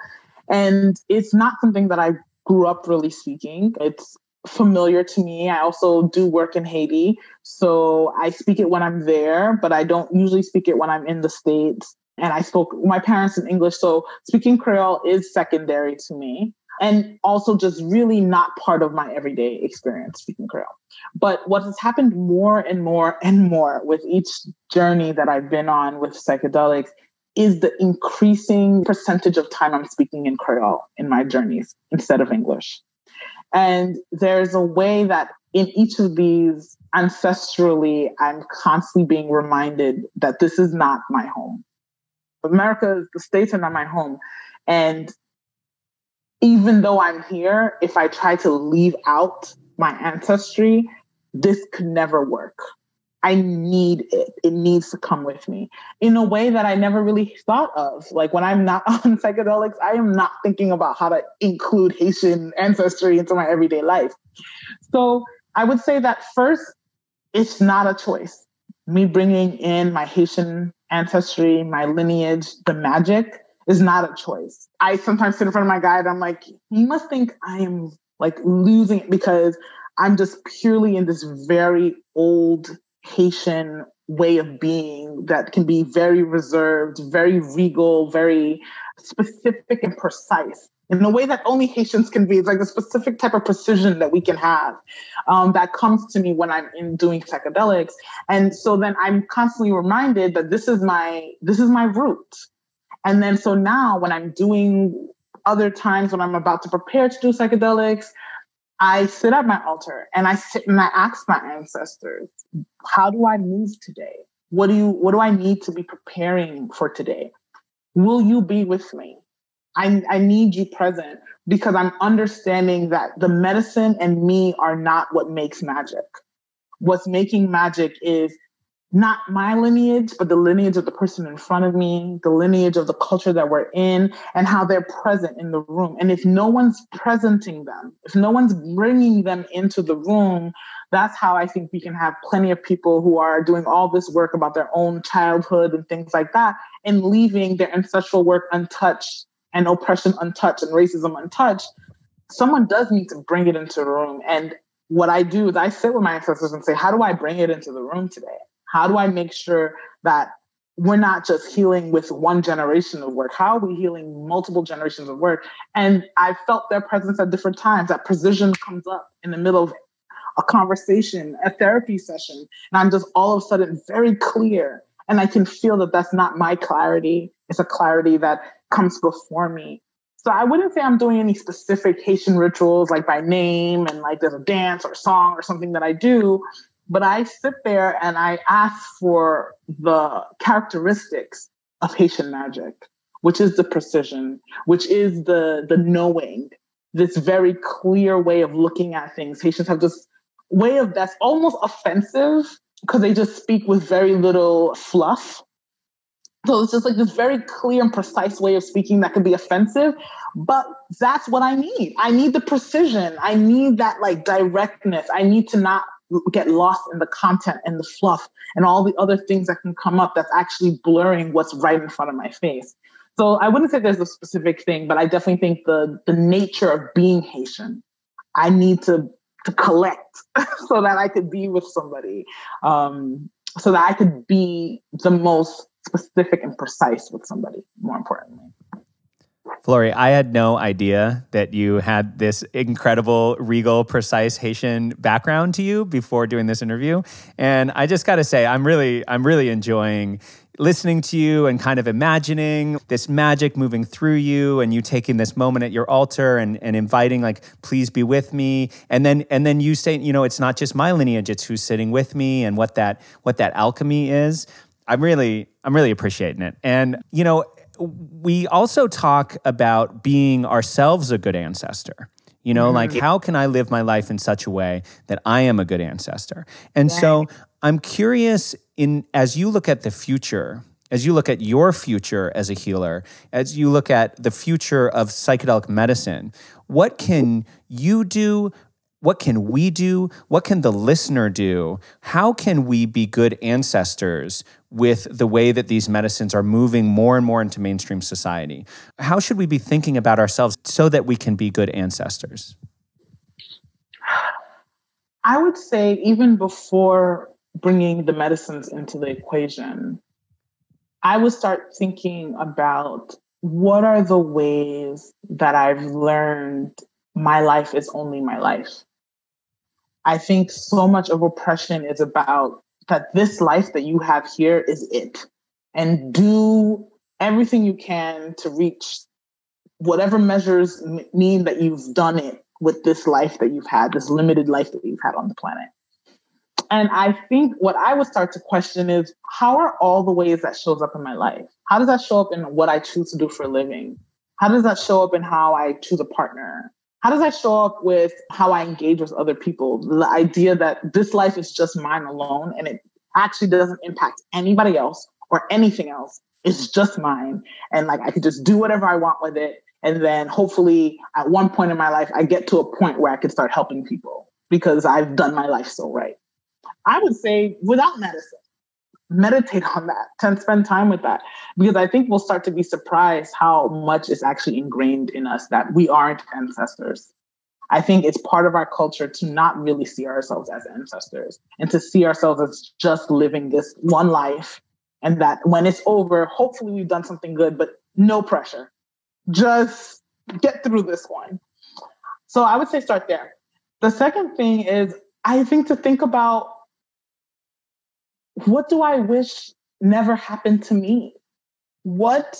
And it's not something that I grew up really speaking. It's familiar to me. I also do work in Haiti. So I speak it when I'm there, but I don't usually speak it when I'm in the States. And I spoke my parents in English. So speaking Creole is secondary to me and also just really not part of my everyday experience speaking Creole. But what has happened more and more and more with each journey that I've been on with psychedelics is the increasing percentage of time I'm speaking in Creole in my journeys instead of English. And there's a way that in each of these ancestrally, I'm constantly being reminded that this is not my home. America, the States are not my home. And even though I'm here, if I try to leave out my ancestry, this could never work. I need it. It needs to come with me in a way that I never really thought of. Like when I'm not on psychedelics, I am not thinking about how to include Haitian ancestry into my everyday life. So I would say that first, it's not a choice. Me bringing in my Haitian ancestry, my lineage, the magic is not a choice. I sometimes sit in front of my guide. I'm like, you must think I am like losing it because I'm just purely in this very old Haitian way of being that can be very reserved, very regal, very specific and precise in a way that only Haitians can be. It's like a specific type of precision that we can have um, that comes to me when I'm in doing psychedelics. And so then I'm constantly reminded that this is my this is my root. And then so now when I'm doing other times when I'm about to prepare to do psychedelics, I sit at my altar and I sit and I ask my ancestors, how do I move today? What do you what do I need to be preparing for today? Will you be with me? I, I need you present because I'm understanding that the medicine and me are not what makes magic. What's making magic is not my lineage, but the lineage of the person in front of me, the lineage of the culture that we're in, and how they're present in the room. And if no one's presenting them, if no one's bringing them into the room, that's how I think we can have plenty of people who are doing all this work about their own childhood and things like that, and leaving their ancestral work untouched and oppression untouched and racism untouched. Someone does need to bring it into the room. And what I do is I sit with my ancestors and say, how do I bring it into the room today? How do I make sure that we're not just healing with one generation of work. How are we healing multiple generations of work? And I felt their presence at different times. That precision comes up in the middle of a conversation, a therapy session, and I'm just all of a sudden very clear. And I can feel that that's not my clarity. It's a clarity that comes before me. So I wouldn't say I'm doing any specific Haitian rituals like by name and like there's a dance or song or something that I do, but I sit there and I ask for the characteristics of Haitian magic, which is the precision, which is the the knowing, this very clear way of looking at things. Haitians have this way of that's almost offensive because they just speak with very little fluff. So it's just like this very clear and precise way of speaking that can be offensive, but that's what I need. I need the precision. I need that like directness. I need to not get lost in the content and the fluff and all the other things that can come up that's actually blurring what's right in front of my face. So I wouldn't say there's a specific thing, but I definitely think the the nature of being Haitian, I need to to collect so that I could be with somebody, um, so that I could be the most specific and precise with somebody. More importantly. Florie, I had no idea that you had this incredible, regal, precise Haitian background to you before doing this interview. And I just got to say, I'm really, I'm really enjoying listening to you and kind of imagining this magic moving through you and you taking this moment at your altar and, and inviting like please be with me. And then and then you say you know it's not just my lineage it's who's sitting with me and what that what that alchemy is. I'm really i'm really appreciating it. And you know we also talk about being ourselves a good ancestor. You know, mm-hmm. like how can I live my life in such a way that I am a good ancestor? And right. so I'm curious in as you look at the future, as you look at your future as a healer, as you look at the future of psychedelic medicine, what can you do? What can we do? What can the listener do? How can we be good ancestors with the way that these medicines are moving more and more into mainstream society. How should we be thinking about ourselves so that we can be good ancestors? I would say, even before bringing the medicines into the equation, I would start thinking about what are the ways that I've learned my life is only my life. I think so much of oppression is about that this life that you have here is it and do everything you can to reach whatever measures mean that you've done it with this life that you've had, this limited life that you've had on the planet. And I think what I would start to question is how are all the ways that shows up in my life? How does that show up in what I choose to do for a living? How does that show up in how I choose a partner? How does that show up with how I engage with other people? The idea that this life is just mine alone and it actually doesn't impact anybody else or anything else. It's just mine. And like I could just do whatever I want with it. And then hopefully at one point in my life, I get to a point where I can start helping people because I've done my life so right. I would say without medicine, meditate on that and spend time with that because I think we'll start to be surprised how much is actually ingrained in us that we aren't ancestors. I think it's part of our culture to not really see ourselves as ancestors and to see ourselves as just living this one life. And that when it's over, hopefully we've done something good, but no pressure. Just get through this one. So I would say start there. The second thing is, I think to think about what do I wish never happened to me? What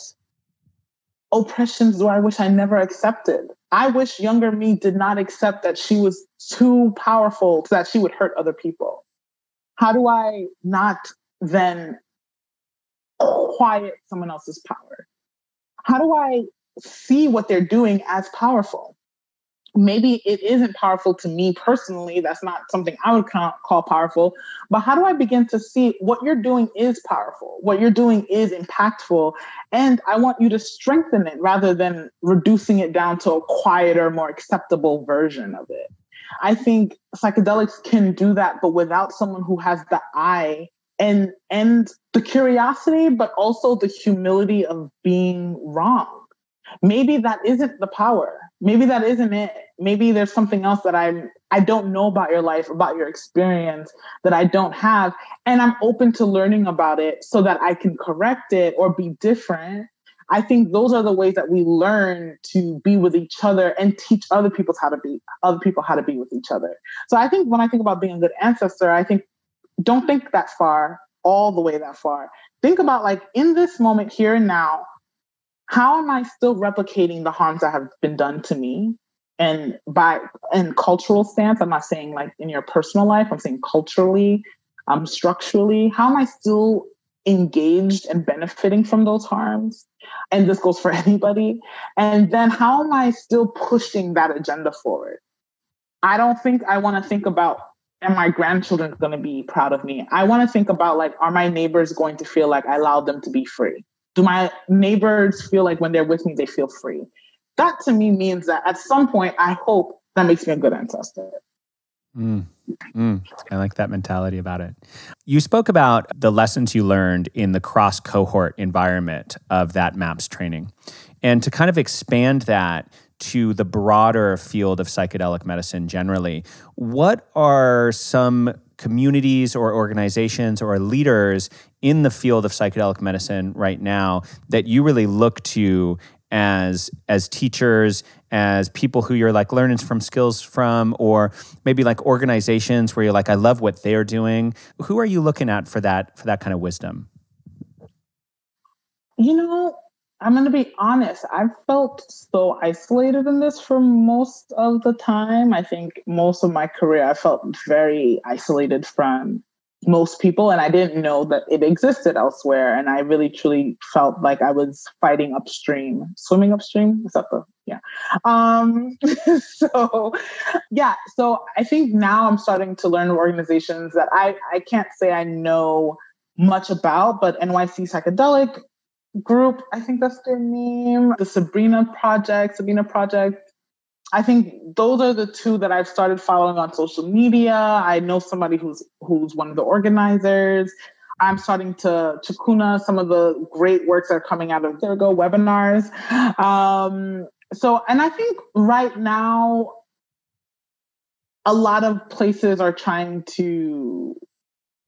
oppressions do I wish I never accepted? I wish younger me did not accept that she was too powerful, that she would hurt other people. How do I not then quiet someone else's power? How do I see what they're doing as powerful? Maybe it isn't powerful to me personally. That's not something I would call powerful. But how do I begin to see what you're doing is powerful? What you're doing is impactful. And I want you to strengthen it rather than reducing it down to a quieter, more acceptable version of it. I think psychedelics can do that, but without someone who has the eye and and the curiosity, but also the humility of being wrong maybe that isn't the power. Maybe that isn't it. Maybe there's something else that I'm I don't know about your life, about your experience that I don't have. And I'm open to learning about it so that I can correct it or be different. I think those are the ways that we learn to be with each other and teach other people how to be other people how to be with each other. So I think when I think about being a good ancestor, I think don't think that far, all the way that far. Think about like in this moment here and now, how am I still replicating the harms that have been done to me? And by in cultural stance, I'm not saying like in your personal life, I'm saying culturally, um, structurally, how am I still engaged and benefiting from those harms? And this goes for anybody. And then how am I still pushing that agenda forward? I don't think I want to think about and my grandchildren going to be proud of me. I want to think about like, are my neighbors going to feel like I allowed them to be free? Do my neighbors feel like when they're with me, they feel free? that to me means that at some point, I hope that makes me a good ancestor. Mm, mm, I like that mentality about it. You spoke about the lessons you learned in the cross cohort environment of that MAPS training. And to kind of expand that to the broader field of psychedelic medicine generally, what are some communities or organizations or leaders in the field of psychedelic medicine right now that you really look to as as teachers as people who you're like learning from skills from or maybe like organizations where you're like i love what they're doing. Who are you looking at for that for that kind of wisdom? You know i'm going to be honest i've felt so isolated in this for most of the time. I think most of my career i felt very isolated from most people and i didn't know that it existed elsewhere and i really truly felt like i was fighting upstream swimming upstream? Is that the yeah. Um so yeah so i think now i'm starting to learn organizations that i i can't say i know much about but nyc psychedelic group i think that's their name the sabrina project sabina project I think those are the two that I've started following on social media. I know somebody who's who's one of the organizers. I'm starting to Chacruna some of the great works that are coming out of there go webinars. Um, so, and I think right now, a lot of places are trying to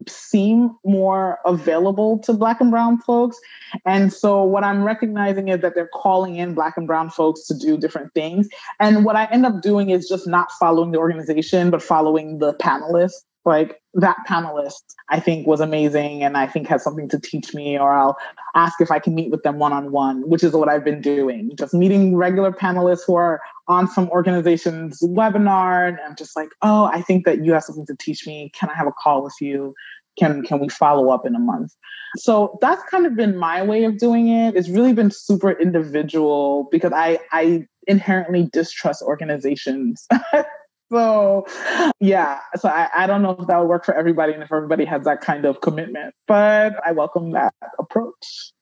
seem more available to black and brown folks. And so what i'm recognizing is that they're calling in black and brown folks to do different things. And what i end up doing is just not following the organization but following the panelists like that panelist i think was amazing and i think has something to teach me or i'll ask if i can meet with them one-on-one which is what i've been doing. Just meeting regular panelists who are on some organization's webinar and i'm just like oh i think that you have something to teach me. Can i have a call with you? Can can we follow up in a month? So that's kind of been my way of doing it. It's really been super individual because i i inherently distrust organizations so yeah so I, I don't know if that would work for everybody and if everybody has that kind of commitment but i welcome that approach.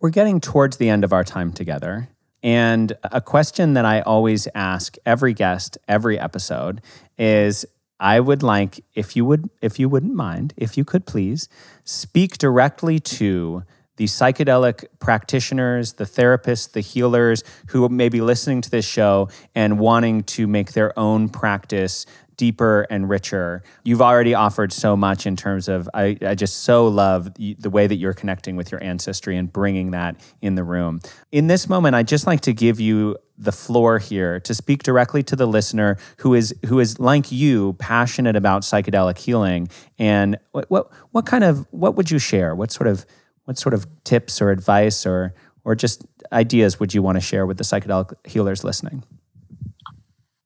We're getting towards the end of our time together and a question that I always ask every guest, every episode is I would like if you would if you wouldn't mind, if you could please speak directly to the psychedelic practitioners, the therapists, the healers who may be listening to this show and wanting to make their own practice deeper and richer. You've already offered so much in terms of, I, I just so love the way that you're connecting with your ancestry and bringing that in the room. In this moment, I'd just like to give you the floor here to speak directly to the listener who is who is like you passionate about psychedelic healing and what what, what kind of what would you share what sort of what sort of tips or advice or or just ideas would you want to share with the psychedelic healers listening?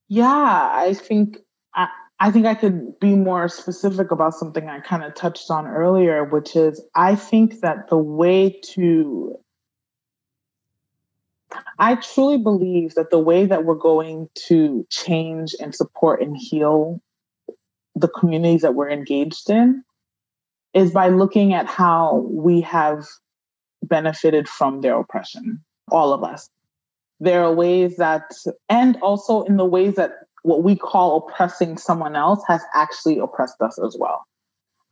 Yeah i think I, I think I could be more specific about something I kind of touched on earlier, which is I think that the way to, I truly believe that the way that we're going to change and support and heal the communities that we're engaged in is by looking at how we have benefited from their oppression, all of us. There are ways that, and also in the ways that what we call oppressing someone else has actually oppressed us as well.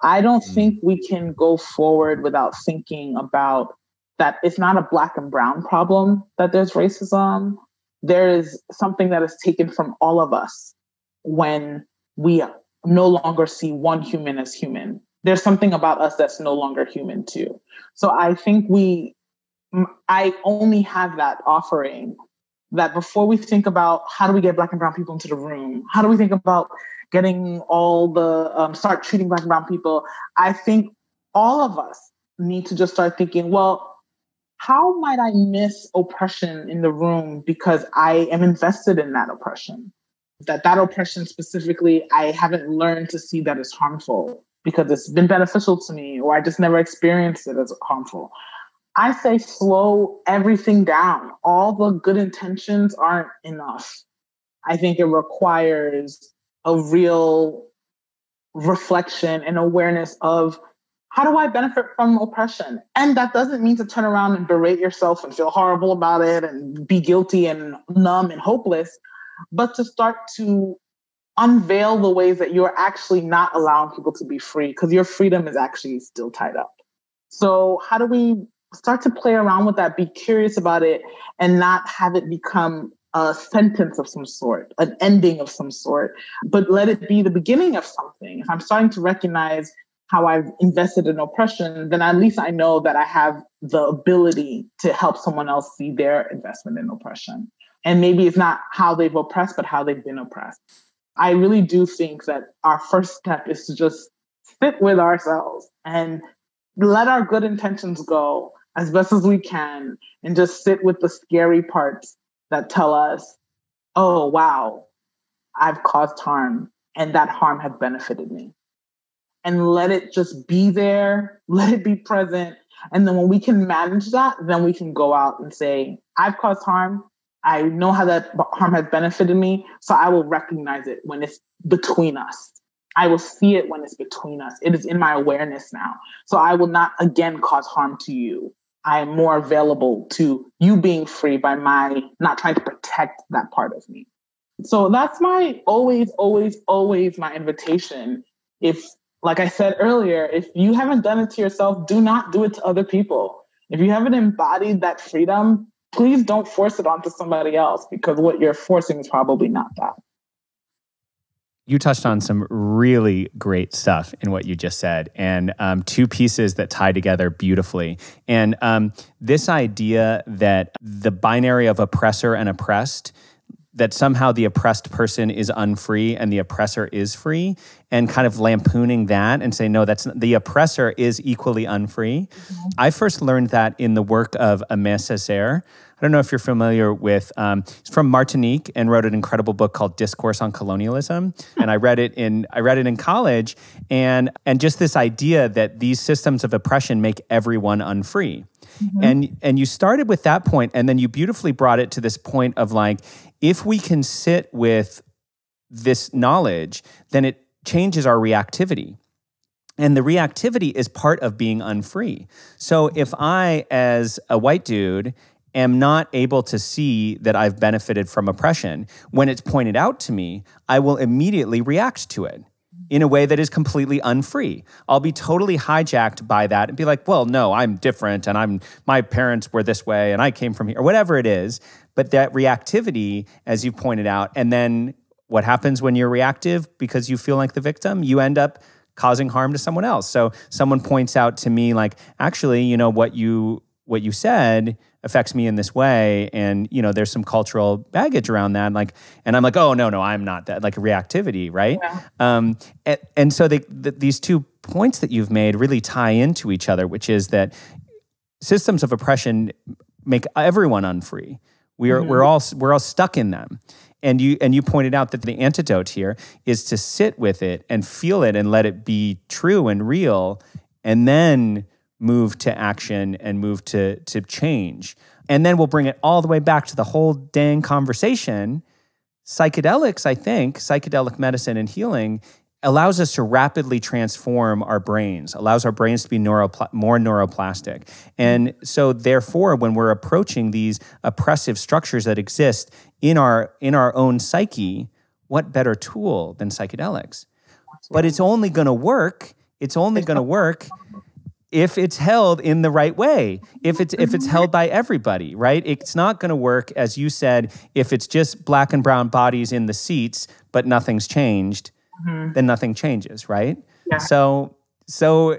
I don't mm. think we can go forward without thinking about that it's not a black and brown problem that there's racism. There is something that is taken from all of us when we no longer see one human as human. There's something about us that's no longer human too. So I think we, I only have that offering that before we think about how do we get black and brown people into the room, how do we think about getting all the um, start treating black and brown people, I think all of us need to just start thinking, well, how might I miss oppression in the room because I am invested in that oppression? That that oppression specifically, I haven't learned to see that as harmful because it's been beneficial to me, or I just never experienced it as harmful. I say slow everything down. All the good intentions aren't enough. I think it requires a real reflection and awareness of how do I benefit from oppression? And that doesn't mean to turn around and berate yourself and feel horrible about it and be guilty and numb and hopeless, but to start to unveil the ways that you're actually not allowing people to be free because your freedom is actually still tied up. So, how do we start to play around with that, be curious about it, and not have it become a sentence of some sort, an ending of some sort, but let it be the beginning of something? If I'm starting to recognize how I've invested in oppression, then at least I know that I have the ability to help someone else see their investment in oppression. And maybe it's not how they've oppressed, but how they've been oppressed. I really do think that our first step is to just sit with ourselves and let our good intentions go as best as we can and just sit with the scary parts that tell us, oh, wow, I've caused harm and that harm has benefited me and let it just be there, let it be present. And then when we can manage that, then we can go out and say, I've caused harm. I know how that harm has benefited me. So I will recognize it when it's between us. I will see it when it's between us. It is in my awareness now. So I will not again cause harm to you. I am more available to you being free by my not trying to protect that part of me. So that's my always, always, always my invitation. If like I said earlier, if you haven't done it to yourself, do not do it to other people. If you haven't embodied that freedom, please don't force it onto somebody else because what you're forcing is probably not that. You touched on some really great stuff in what you just said, and um, two pieces that tie together beautifully. And um, this idea that the binary of oppressor and oppressed that somehow the oppressed person is unfree and the oppressor is free and kind of lampooning that and say no that's the oppressor is equally unfree. Mm-hmm. i first learned that in the work of aimé césaire i don't know if you're familiar with um, he's from martinique and wrote an incredible book called discourse on colonialism. And i read it in i read it in college and and just this idea that these systems of oppression make everyone unfree. Mm-hmm. And and you started with that point and then you beautifully brought it to this point of like if we can sit with this knowledge, then it changes our reactivity. And the reactivity is part of being unfree. So if I, as a white dude, am not able to see that I've benefited from oppression, when it's pointed out to me, I will immediately react to it in a way that is completely unfree. I'll be totally hijacked by that and be like, well, no, I'm different and I'm my parents were this way and I came from here, or whatever it is. But that reactivity, as you pointed out, and then what happens when you're reactive because you feel like the victim? You end up causing harm to someone else. So someone points out to me like, actually, you know what you what you said affects me in this way and you know there's some cultural baggage around that like and i'm like oh no no i'm not that like reactivity right yeah. um, and, and so they, the, these two points that you've made really tie into each other which is that systems of oppression make everyone unfree we are mm-hmm. we're all we're all stuck in them and you and you pointed out that the antidote here is to sit with it and feel it and let it be true and real and then move to action and move to to change. And then we'll bring it all the way back to the whole dang conversation. Psychedelics, I think, psychedelic medicine and healing allows us to rapidly transform our brains, allows our brains to be neuropl- more neuroplastic. And so therefore when we're approaching these oppressive structures that exist in our in our own psyche, what better tool than psychedelics? But it's only going to work, it's only going to work if it's held in the right way if it's if it's held by everybody right it's not going to work as you said if it's just black and brown bodies in the seats but nothing's changed mm-hmm. then nothing changes right yeah. so so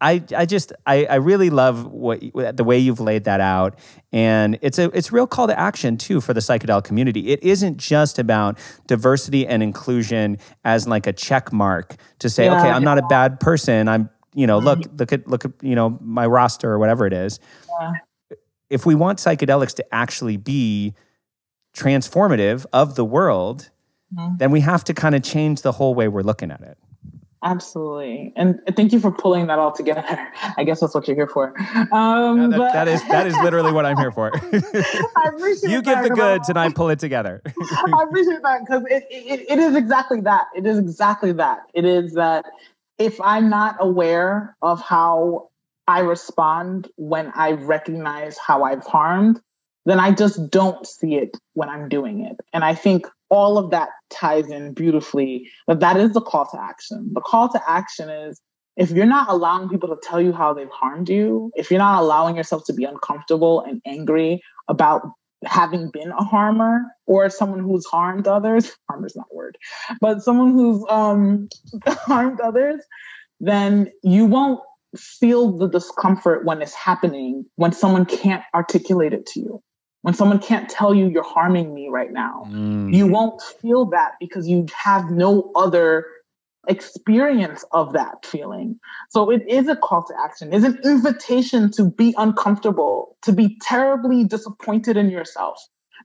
I, I just I, I really love what the way you've laid that out and it's a it's a real call to action too for the psychedelic community. It isn't just about diversity and inclusion as like a check mark to say yeah, okay I'm not a bad person I'm you know, look, look at look at you know my roster or whatever it is. Yeah. If we want psychedelics to actually be transformative of the world, mm-hmm. then we have to kind of change the whole way we're looking at it. Absolutely, and thank you for pulling that all together. I guess that's what you're here for. Um, yeah, that, that is that is literally what I'm here for. I appreciate you give the goods, and I pull it together. I appreciate that because it, it, it is exactly that. It is exactly that. It is that if I'm not aware of how I respond when I recognize how I've harmed, then I just don't see it when I'm doing it. And I think all of that ties in beautifully that that is the call to action. The call to action is if you're not allowing people to tell you how they've harmed you, if you're not allowing yourself to be uncomfortable and angry about having been a harmer or someone who's harmed others harmer is not a word but someone who's um, harmed others then you won't feel the discomfort when it's happening when someone can't articulate it to you when someone can't tell you you're harming me right now mm. you won't feel that because you have no other experience of that feeling. So it is a call to action. It's an invitation to be uncomfortable, to be terribly disappointed in yourself,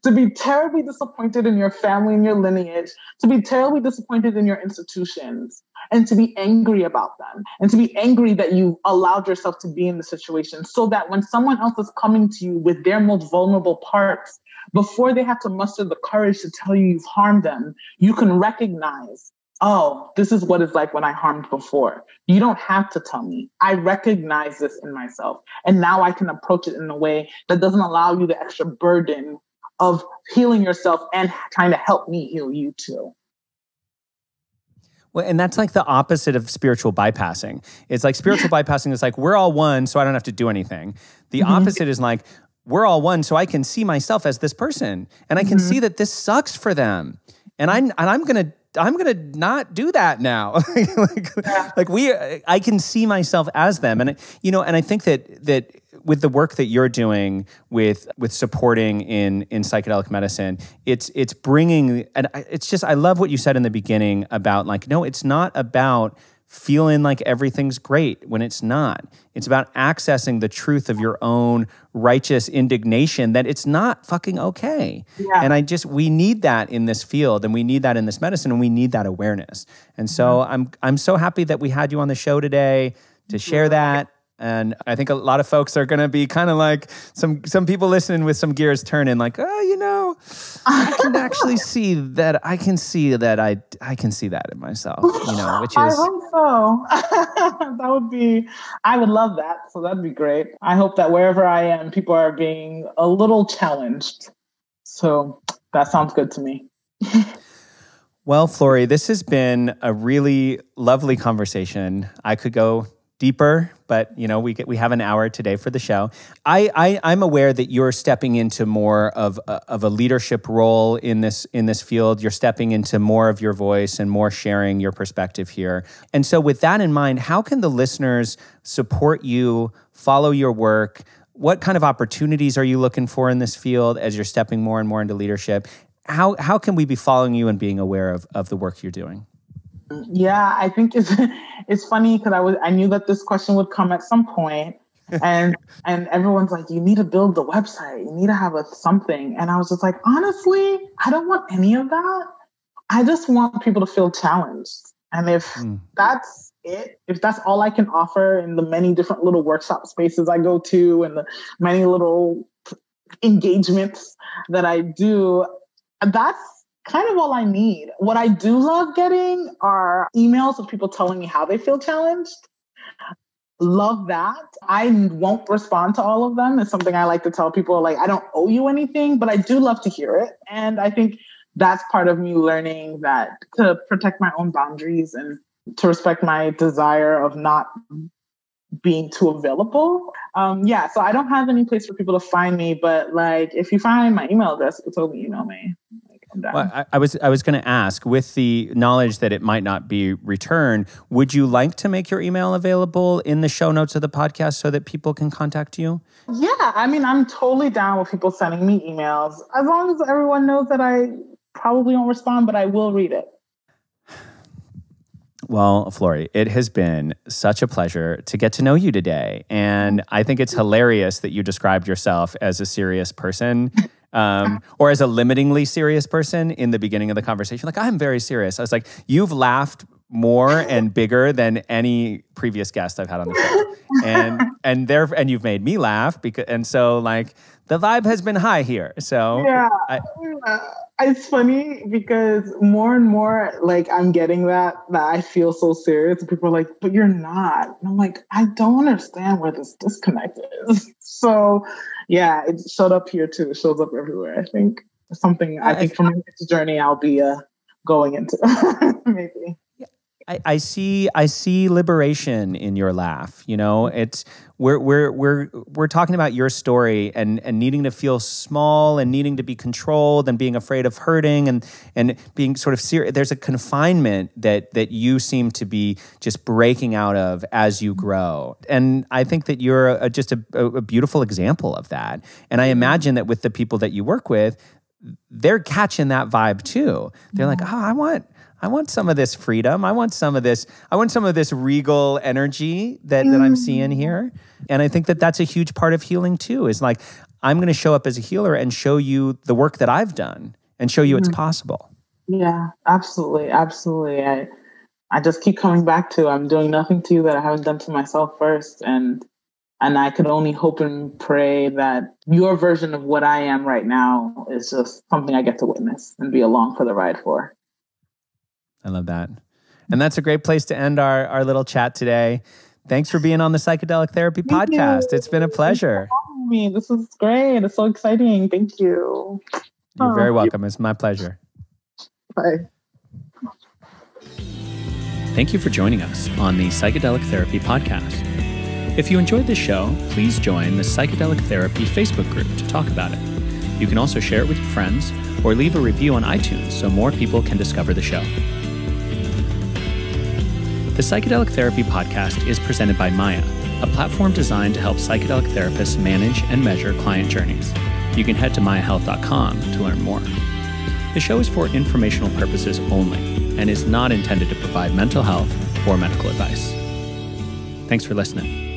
to be terribly disappointed in your family and your lineage, to be terribly disappointed in your institutions, and to be angry about them, and to be angry that you allowed yourself to be in the situation so that when someone else is coming to you with their most vulnerable parts, before they have to muster the courage to tell you you've harmed them, you can recognize oh, this is what it's like when I harmed before. You don't have to tell me. I recognize this in myself. And now I can approach it in a way that doesn't allow you the extra burden of healing yourself and trying to help me heal you too. Well, and that's like the opposite of spiritual bypassing. It's like spiritual bypassing is like, we're all one, so I don't have to do anything. The mm-hmm. opposite is like, we're all one, so I can see myself as this person and I can mm-hmm. see that this sucks for them. And I'm, and I'm to I'm gonna not do that now. like, yeah. like we, I can see myself as them, and you know, and I think that that with the work that you're doing with with supporting in in psychedelic medicine, it's it's bringing, and it's just I love what you said in the beginning about like no, it's not about feeling like everything's great when it's not. It's about accessing the truth of your own righteous indignation that it's not fucking okay. Yeah. And I just we need that in this field and we need that in this medicine and we need that awareness. And so mm-hmm. I'm I'm so happy that we had you on the show today to share that and I think a lot of folks are going to be kind of like some some people listening with some gears turning, like, oh, you know, I can actually see that. I can see that. I I can see that in myself. You know, which is. I hope so. that would be. I would love that. So that'd be great. I hope that wherever I am, people are being a little challenged. So that sounds good to me. well, Florie, this has been a really lovely conversation. I could go deeper, but you know we get we have an hour today for the show. I, I I'm aware that you're stepping into more of a, of a leadership role in this in this field. You're stepping into more of your voice and more sharing your perspective here. And so, with that in mind, how can the listeners support you, follow your work? What kind of opportunities are you looking for in this field as you're stepping more and more into leadership? How how can we be following you and being aware of of the work you're doing? Yeah, I think it's it's funny because I was I knew that this question would come at some point, and and everyone's like, you need to build the website, you need to have a something, and I was just like, honestly, I don't want any of that. I just want people to feel challenged, and if mm. that's it, if that's all I can offer in the many different little workshop spaces I go to and the many little engagements that I do, that's kind of all I need. What I do love getting are emails of people telling me how they feel challenged. Love that. I won't respond to all of them. It's something I like to tell people like, I don't owe you anything, but I do love to hear it. And I think that's part of me learning that to protect my own boundaries and to respect my desire of not being too available. Um, yeah, so I don't have any place for people to find me, but like if you find my email address, you can totally email me. Well, I, I, was I was going to ask, with the knowledge that it might not be returned, would you like to make your email available in the show notes of the podcast so that people can contact you? Yeah, I mean, I'm totally down with people sending me emails as long as everyone knows that I probably won't respond, but I will read it. Well, Florie, it has been such a pleasure to get to know you today. And I think it's hilarious that you described yourself as a serious person um, or as a limitingly serious person in the beginning of the conversation. Like, I'm very serious. I was like, you've laughed more and bigger than any previous guest I've had on the show. And and there and you've made me laugh because and so like the vibe has been high here. So yeah. I, it's funny because more and more like I'm getting that that I feel so serious. People are like, but you're not. And I'm like, I don't understand where this disconnect is. So yeah, it showed up here too. It shows up everywhere. I think something I think from this journey I'll be uh, going into maybe. I, I, see I see liberation in your laugh. You know, it's we're we're we're we're talking about your story and and needing to feel small and needing to be controlled and being afraid of hurting and and being sort of serious. There's a confinement that that you seem to be just breaking out of as you mm-hmm. grow, and I think that you're a, just a, a beautiful example of that. And I mm-hmm. imagine that with the people that you work with, they're catching that vibe too. They're like, oh, I want I want some of this freedom. I want some of this. I want some of this regal energy that, that I'm seeing mm. here. And I think that that's a huge part of healing too. Is like I'm going to show up as a healer and show you the work that I've done and show you mm-hmm. it's possible. Yeah, absolutely, absolutely. I I just keep coming back to I'm doing nothing to you that I haven't done to myself first, and and I could only hope and pray that your version of what I am right now is just something I get to witness and be along for the ride for. I love that. And that's a great place to end our, our little chat today. Thanks for being on the Psychedelic Therapy Thank Podcast. You. It's been a pleasure. Me. This is great. It's so exciting. Thank you. You're very welcome. It's my pleasure. Bye. Thank you for joining us on the Psychedelic Therapy Podcast. If you enjoyed this show, please join the Psychedelic Therapy Facebook group to talk about it. You can also share it with your friends or leave a review on iTunes so more people can discover the show. The Psychedelic Therapy Podcast is presented by Maya, a platform designed to help psychedelic therapists manage and measure client journeys. You can head to mayahealth.com to learn more. The show is for informational purposes only and is not intended to provide mental health or medical advice. Thanks for listening.